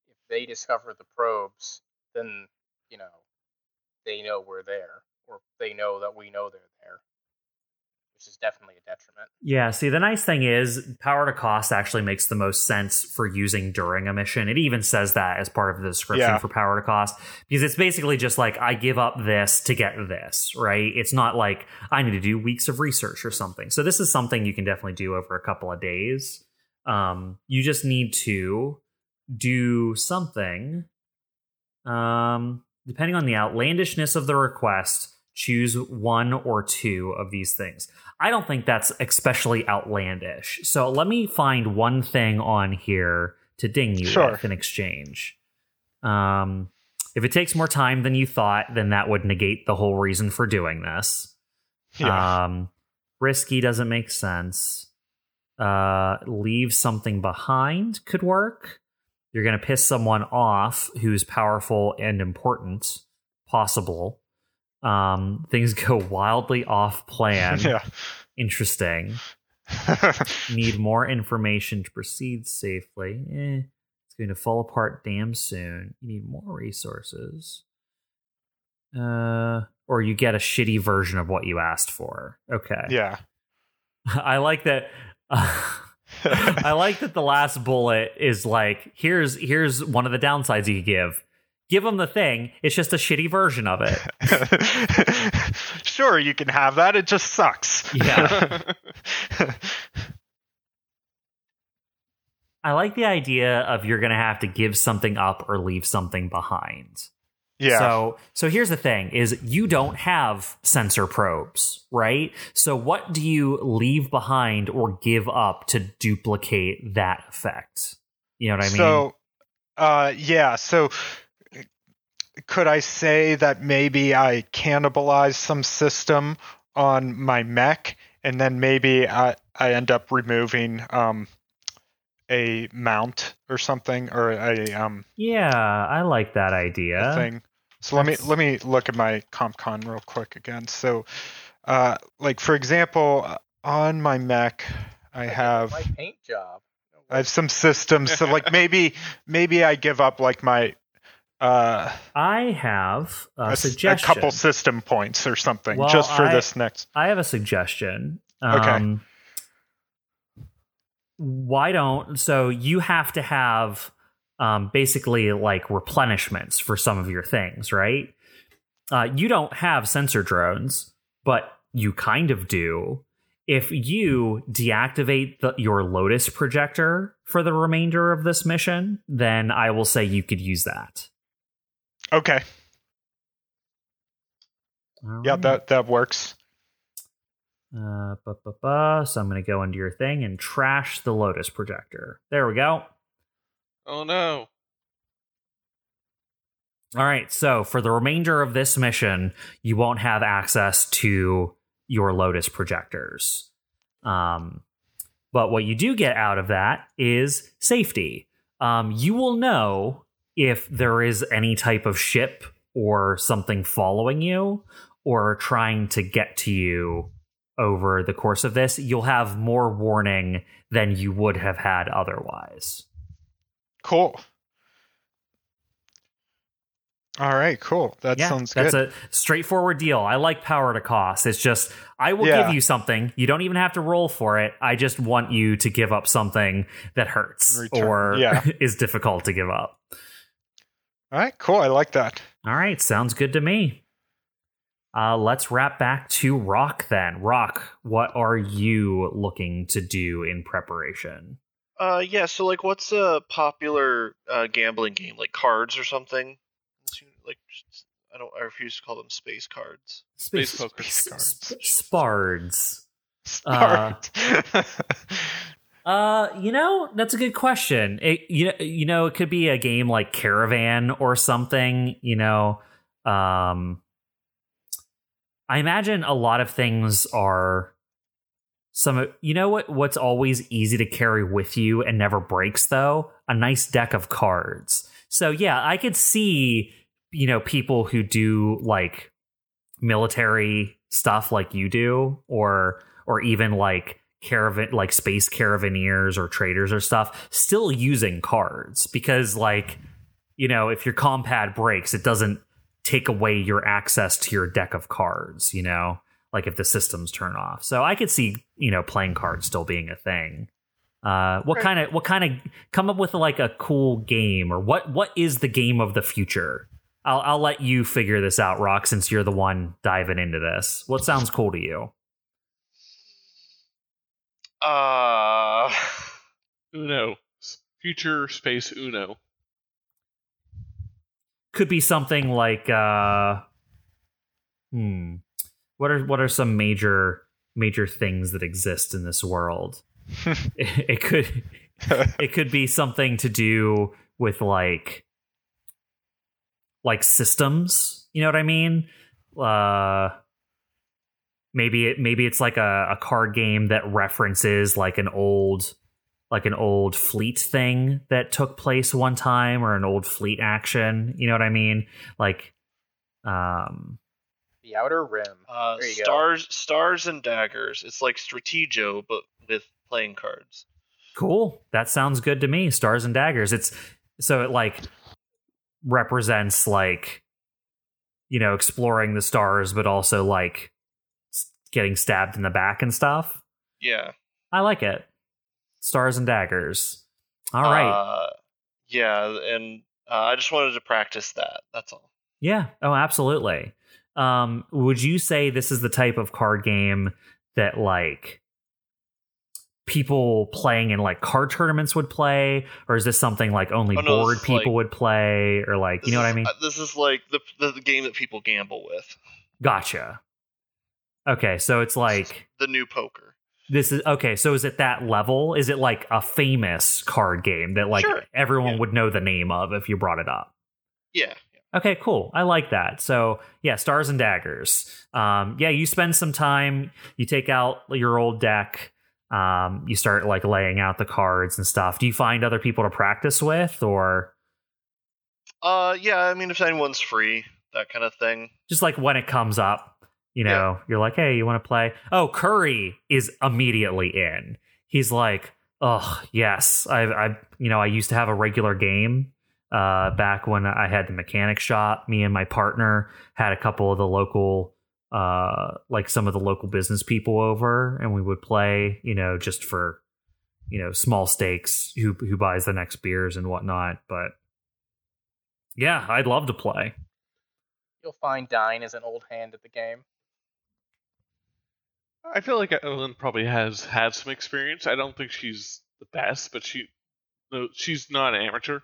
if they discover the probes, then you know they know we're there, or they know that we know they're there, which is definitely a detriment. Yeah, see, the nice thing is power to cost actually makes the most sense for using during a mission. It even says that as part of the description Yeah. for power to cost because it's basically just like I give up this to get this, right? It's not like I need to do weeks of research or something. So this is something you can definitely do over a couple of days. Um, you just need to do something. Um, depending on the outlandishness of the request, choose one or two of these things. I don't think that's especially outlandish. So let me find one thing on here to ding you Sure. with in exchange. Um, if it takes more time than you thought, then that would negate the whole reason for doing this. Yeah. Um, risky doesn't make sense. Uh, leave something behind could work. You're going to piss someone off who's powerful and important, possible. Um, things go wildly off plan. yeah. Interesting. Need more information to proceed safely. Eh, it's going to fall apart damn soon. You need more resources. Uh, or you get a shitty version of what you asked for. Okay. yeah. I like that. I like that the last bullet is like here's here's one of the downsides you could give. Give them the thing. It's just a shitty version of it. sure, you can have that. It just sucks. Yeah. I like the idea of you're going to have to give something up or leave something behind. yeah. So so here's the thing is you don't have sensor probes, right? So what do you leave behind or give up to duplicate that effect? You know what I mean? So, uh, yeah. So, could I say that maybe I cannibalize some system on my mech, and then maybe I I end up removing um, a mount or something or a um Yeah, I like that idea. thing. So let me let me look at my CompCon real quick again. So, uh, like for example, uh, on my mech, I have my paint job. I have some systems. So like maybe maybe I give up like my uh I have a, a, suggestion. A couple system points or something Well, just for I- this next. I have a suggestion. Okay. Um, why don't so you have to have um, basically like replenishments for some of your things, right? Uh, you don't have sensor drones, but you kind of do. If you deactivate the, your Lotus projector for the remainder of this mission, then I will say you could use that. Okay, All yeah, right. that that works. Uh, bu- bu- bu. So I'm going to go into your thing and trash the Lotus projector. There we go. Oh no. All right. So for the remainder of this mission, you won't have access to your Lotus projectors. Um, but what you do get out of that is safety. Um, you will know if there is any type of ship or something following you or trying to get to you over the course of this. You'll have more warning than you would have had otherwise. Cool. All right, cool. That yeah, sounds that's a straightforward deal. I like power to cost. It's just I will Yeah. give you something. You don't even have to roll for it. I just want you to give up something that hurts Return- or yeah. is difficult to give up. All right, cool. I like that. All right, sounds good to me. Uh, let's wrap back to Rock then. Rock, what are you looking to do in preparation? Uh, yeah. So, like, what's a popular uh, gambling game? Like cards or something? Like, just- I don't. I refuse to call them space cards. Space poker space- cards. Spards. Uh, Smart. Uh, you know, that's a good question. It, you know, you know, it could be a game like Caravan or something. You know, um, I imagine a lot of things are some. You know what? What's always easy to carry with you and never breaks though? A nice deck of cards. So yeah, I could see you know people who do like military stuff like you do, or or even like caravan like space caravaneers or traders or stuff still using cards because like you know if your compad breaks it doesn't take away your access to your deck of cards you know like if the systems turn off. So i could see you know playing cards still being a thing. Uh what kind of what kind of come up with like a cool game or what what is the game of the future? I'll i'll let you figure this out rock since you're the one diving into this. What sounds cool to you Uh, Uno. S- Future space Uno. could be something like uh hmm what are what are some major major things that exist in this world it, it could it could be something to do with like like systems you know what i mean uh maybe it maybe it's like a, a card game that references like an old like an old fleet thing that took place one time or an old fleet action you know what i mean like um The Outer Rim. uh, There you go. stars, stars and daggers. It's like Stratego, but with playing cards. cool that sounds good to me stars and daggers it's so it like represents like you know exploring the stars but also like s- getting stabbed in the back and stuff Yeah. i like it stars and daggers all right Uh, yeah, and uh, I just wanted to practice that. That's all. Yeah. Oh, absolutely. Um, would you say this is the type of card game that like people playing in like card tournaments would play, or is this something like only Oh, no, board people like- would play, or like you know what I mean? uh, This is like the the game that people gamble with. Gotcha. Okay, so it's like The new poker. this is okay. So is it that level? Is it like a famous card game that like Sure. everyone Yeah. would know the name of if you brought it up? Yeah. Okay, cool. I like that. So yeah, stars and daggers. Um, yeah, you spend some time. You take out your old deck. Um, you start like laying out the cards and stuff. Do you find other people to practice with, or Uh, yeah. I mean, if anyone's free, that kind of thing. just like when it comes up, you know, you're like, hey, you want to play? Oh, Curry is immediately in. He's like, oh yes, I, I, you know, I used to have a regular game. Uh, back when I had the mechanic shop, me and my partner had a couple of the local, uh, like some of the local business people over, and we would play, you know, just for, you know, small stakes. Who who buys the next beers and whatnot? But yeah, I'd love to play. You'll find Dine is an old hand at the game. I feel like Evelyn probably has had some experience. I don't think she's the best, but she, no, she's not an amateur.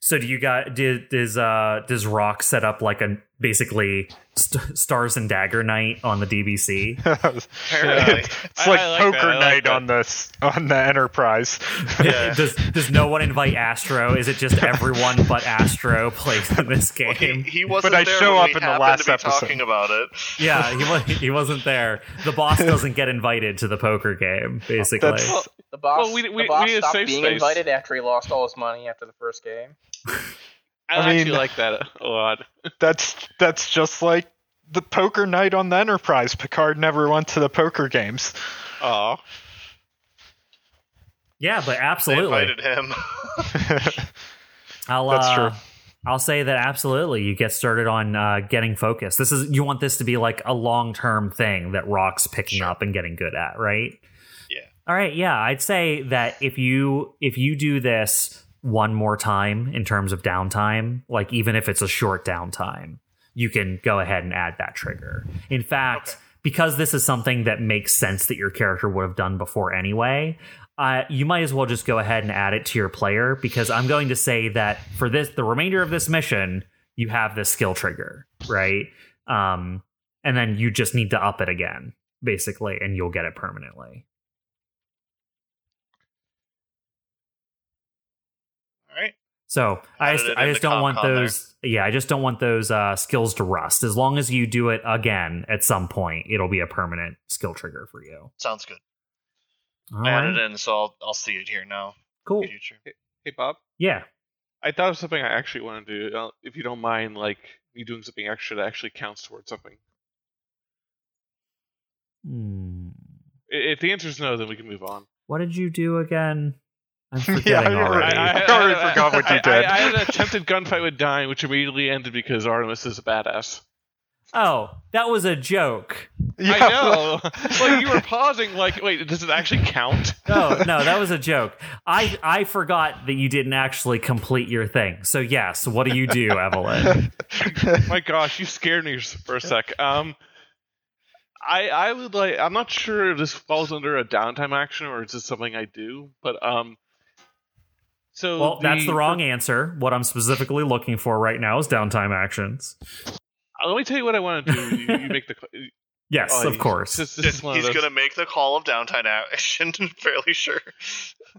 So do you got did does uh does Rock set up like a basically st- Stars and Dagger night on the DBC? Apparently. it's like I like poker that, I like night that. on this on the Enterprise. Yeah. does does no one invite Astro? Is it just everyone but Astro plays in this Well, he, game? he wasn't I there show when up we in the happened last to be episode. talking about it. yeah, he was he wasn't there. The boss doesn't get invited to the poker game, basically. Well, The boss, Well, we- we- the boss need a stopped being space. invited after he lost all his money after the first game. I, I mean- actually like that a lot. That's that's just like the poker night on the Enterprise. Picard never went to the poker games. Aw. yeah, but They absolutely. invited him. I'll That's uh, true. I'll say that absolutely. You get started on uh, getting focused. This is you want this to be like a long term thing that Rock's picking Sure. up and getting good at, right? Yeah. All right. Yeah, I'd say that if you if you do this one more time in terms of downtime, like even if it's a short downtime, you can go ahead and add that trigger. In fact. Okay. Because this is something that makes sense that your character would have done before anyway, uh, you might as well just go ahead and add it to your player because I'm going to say that for this the remainder of this mission you have this skill trigger right um and then you just need to up it again basically and you'll get it permanently All right. So I just, I just don't want CompCon there. those yeah I just don't want those uh skills to rust as long as you do it again at some point it'll be a permanent skill trigger for you Sounds good. All I added right. it in, so I'll, I'll see it here now. cool in future. Hey, Bob. yeah I thought of something I actually want to do. Uh, If you don't mind, like me doing something extra that actually counts towards something. Hmm. If the answer is no, then we can move on. what did you do again I'm Yeah, forgetting I already. I already forgot what you did. I, I had an attempted gunfight with Dine, which immediately ended because Artemis is a badass. Oh, that was a joke. Yeah, I know. like you were pausing, like, wait, does it actually count? No, no, that was a joke. I I forgot that you didn't actually complete your thing. So yes, what do you do, Evelyn? My gosh, you scared me for a sec. Um, I I would like. I'm not sure if this falls under a downtime action or is this something I do, but um. So Well, that's the wrong answer. What I'm specifically looking for right now is downtime actions. Uh, Let me tell you what I want to do. You, you make the. Yes, oh, of you- course. This, this He's gonna make the call of downtime action. fairly sure.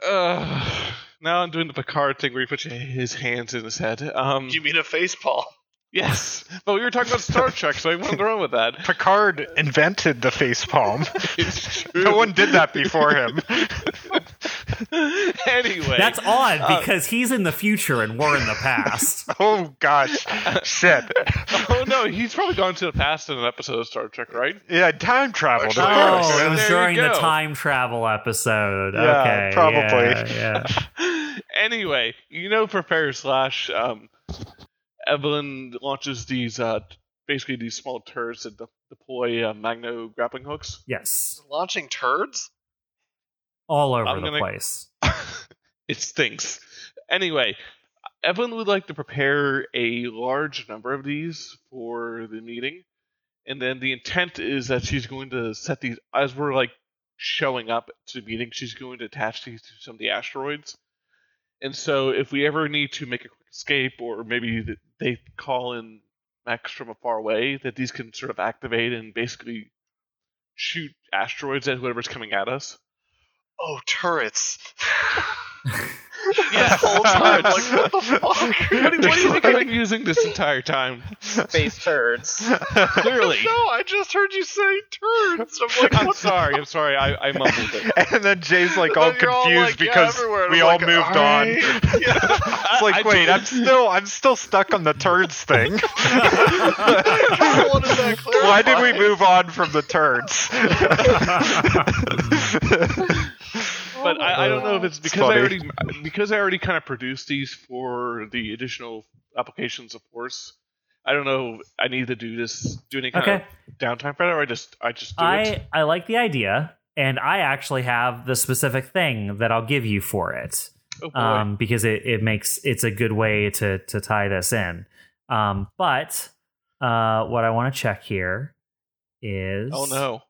Uh, now I'm doing the Picard thing where he puts his hands in his head. Um, You mean a face palm? Yes, but we were talking about Star Trek, so I went wrong with that. Picard invented the face palm. No one did that before him. anyway, That's odd uh, because he's in the future and we're in the past. Oh gosh, shit. oh no, he's probably gone to the past in an episode of Star Trek, right? Yeah, time traveled. Of Oh, course. Oh, it was There during the time travel episode. Yeah, okay, probably. Yeah, yeah. anyway, you know, prepare slash um, Evelyn launches these uh, basically these small turrets that de- deploy uh, magno grappling hooks. Yes, Launching turds? all over I'm the gonna- place. it stinks. Anyway, Evelyn would like to prepare a large number of these for the meeting, and then the intent is that she's going to set these as we're like showing up to the meeting. She's going to attach these to some of the asteroids, and so if we ever need to make a quick escape, or maybe they call in mechs from a far away, that these can sort of activate and basically shoot asteroids at whoever's coming at us. Oh, turrets. Yeah, the whole time. Like, what the fuck? What, do- what do you think I've been using this entire time? Space turds. Clearly. No, I just heard you say turds. I'm like, I'm what sorry. I'm sorry. I, I mumbled it. and then Jay's like all And you're all confused like, because everywhere, and we all like, moved on. "Alright." It's like, I- I wait, don't- I'm still, I'm still stuck on the turds thing. I wanted that Why did we move on from the turds? But I, I don't know if it's It's because I already because I already kind of produced these for the additional applications of Force. I don't know. I need to do this. Do any kind Okay. of downtime for that, or I just I just do it. I I like the idea, and I actually have the specific thing that I'll give you for it. Oh um, because it, it makes it's a good way to to tie this in. Um, but uh, what I want to check here is oh no.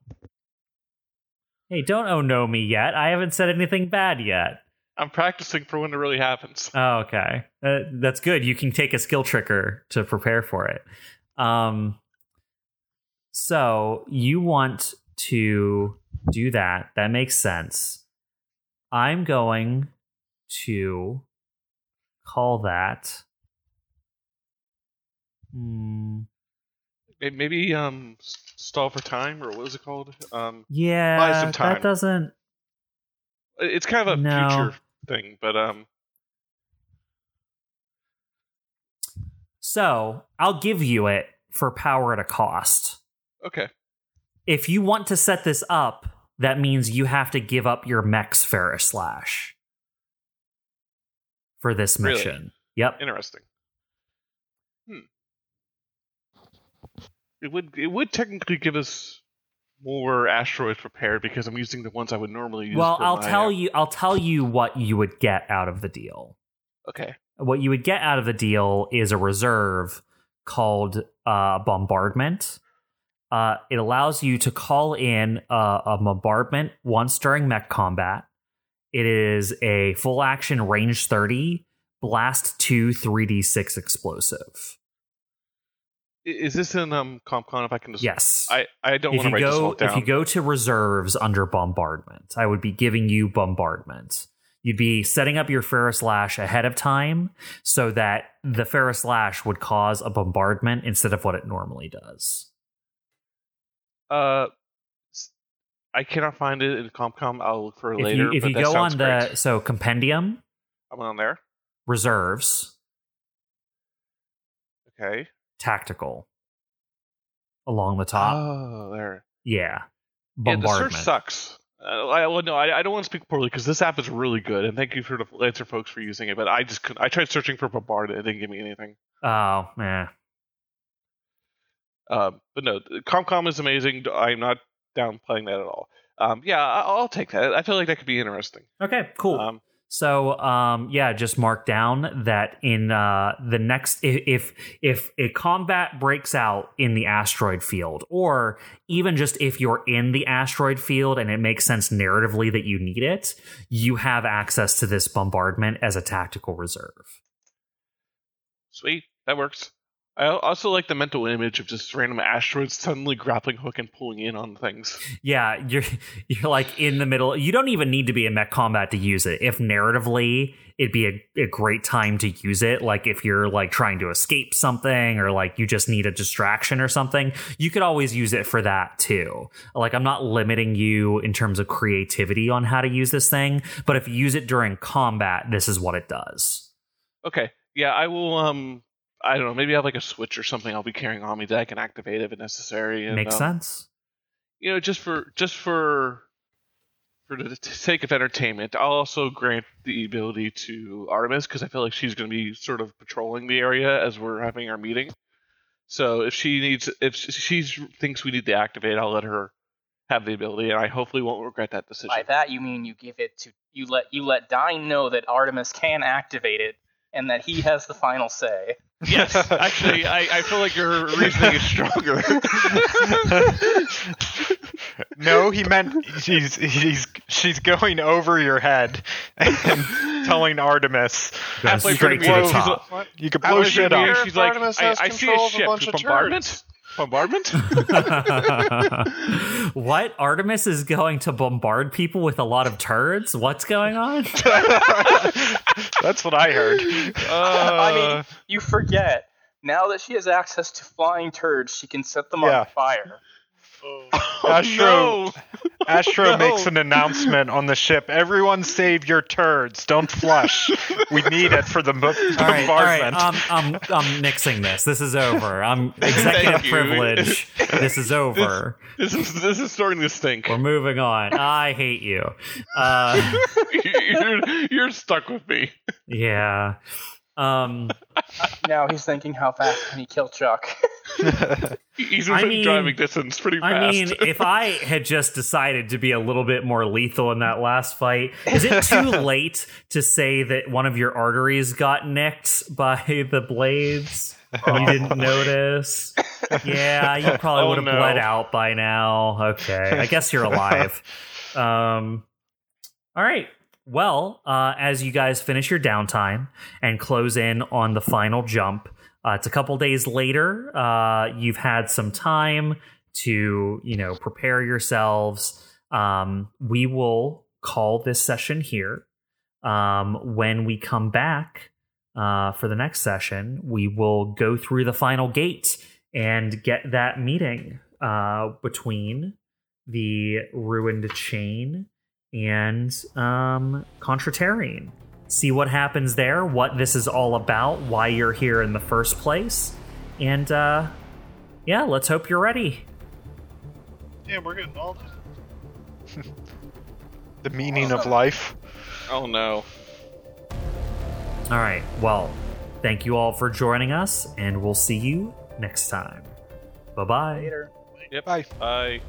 Hey, don't oh no me yet. I haven't said anything bad yet. I'm practicing for when it really happens. Oh, okay, uh, that's good. You can take a skill trigger to prepare for it. Um, so you want to do that? That makes sense. I'm going to call that. Hmm. May- Maybe um stall for time, or what is it called? Um, Yeah, some time. that doesn't. it's kind of a No. future thing, but um, So I'll give you it for power at a cost. okay. If you want to set this up, that means you have to give up your Mex Ferris Slash for this Really? mission. Yep. Interesting. Hmm. It would it would technically give us more asteroids prepared because I'm using the ones I would normally use. Well, I'll tell uh, you. I'll tell you what you would get out of the deal. Okay. What you would get out of the deal is a reserve called uh, bombardment. Uh, it allows you to call in uh, a bombardment once during mech combat. It is a full action range 30 blast 2 3d6 explosive. Is this in um CompCon? If I can just Yes. I I don't want to write this go all down. if you go to reserves under bombardment, I would be giving you bombardment. You'd be setting up your Ferrous Lash ahead of time so that the Ferrous Lash would cause a bombardment instead of what it normally does. uh, I cannot find it in CompCon. I'll look for it If later. you if you go on sounds the great. so compendium I'm on there. reserves Okay. Tactical along the top. Oh, there. yeah. Bombardment. Yeah, the Bombardment. search sucks. Uh, I well, no, I, I don't want to speak poorly because this app is really good, and thank you for the Lancer folks for using it. But I just couldn't. I tried searching for Bombard, and it didn't give me anything. oh, yeah. Uh, but no, CompCon is amazing. I'm not downplaying that at all. Um, yeah, I, I'll take that. I feel like that could be interesting. Okay, cool. Um, So, um, yeah, just mark down that in uh, the next, if, if if a combat breaks out in the asteroid field, or even just if you're in the asteroid field and it makes sense narratively that you need it, you have access to this bombardment as a tactical reserve. sweet, that works. I also like the mental image of just random asteroids suddenly grappling hook and pulling in on things. Yeah, you're you're like in the middle. You don't even need to be in mech combat to use it. If narratively, it'd be a, a great time to use it. Like if you're like trying to escape something or like you just need a distraction or something, you could always use it for that too. Like I'm not limiting you in terms of creativity on how to use this thing, but if you use it during combat, this is what it does. Okay, yeah, I will. Um, I don't know. Maybe I have like a switch or something I'll be carrying on me that I can activate if necessary. And, Makes um, sense. you know, just for just for for the sake of entertainment, I'll also grant the ability to Artemis because I feel like she's going to be sort of patrolling the area as we're having our meeting. So if she needs, if she thinks we need to activate, I'll let her have the ability, and I hopefully won't regret that decision. By that you mean you give it to you let you let Dine know that Artemis can activate it and that he has the final say. Yes, actually, I, I feel like your reasoning is stronger. no, he meant he's he's she's going over your head and telling Artemis Goes halfway straight through to the the meeting, top. What? you can blow was shit here, up. She's like, Artemis I, has I see a control of a ship. bunch of Bombardment? Bombardment? what? Artemis is going to bombard people with a lot of turds? What's going on? That's what I heard. I mean, Uh, you forget. Now that she has access to flying turds, she can set them Yeah. on fire. Oh, Astro- no. Astro No. makes an announcement on the ship. Everyone save your turds. Don't flush. we need it for the bo- All right, all right. bombardment. I'm, I'm, I'm nixing this. This is over. I'm executive privilege. This is over. This is this is starting to stink. We're moving on. I hate you. Uh, you're, you're stuck with me. yeah. Um, Now he's thinking, how fast can he kill Chuck? He's I within mean- driving distance pretty fast. I mean, if I had just decided to be a little bit more lethal in that last fight, is it too late to say that one of your arteries got nicked by the blades? You didn't notice? Yeah, you probably Oh, would have no. bled out by now. Okay, I guess you're alive. Um, all right. Well, uh, as you guys finish your downtime and close in on the final jump, uh, it's a couple days later. Uh, you've had some time to, you know, prepare yourselves. Um, we will call this session here. Um, when we come back uh, for the next session, we will go through the final gate and get that meeting uh, between the ruined chain and um, Contraterrene. See what happens there, what this is all about, why you're here in the first place, and uh, yeah, let's hope you're ready. yeah, we're getting all this. the meaning of life. oh no. All right, well, thank you all for joining us, and we'll see you next time. Bye bye. Later. Yep. Bye. Bye.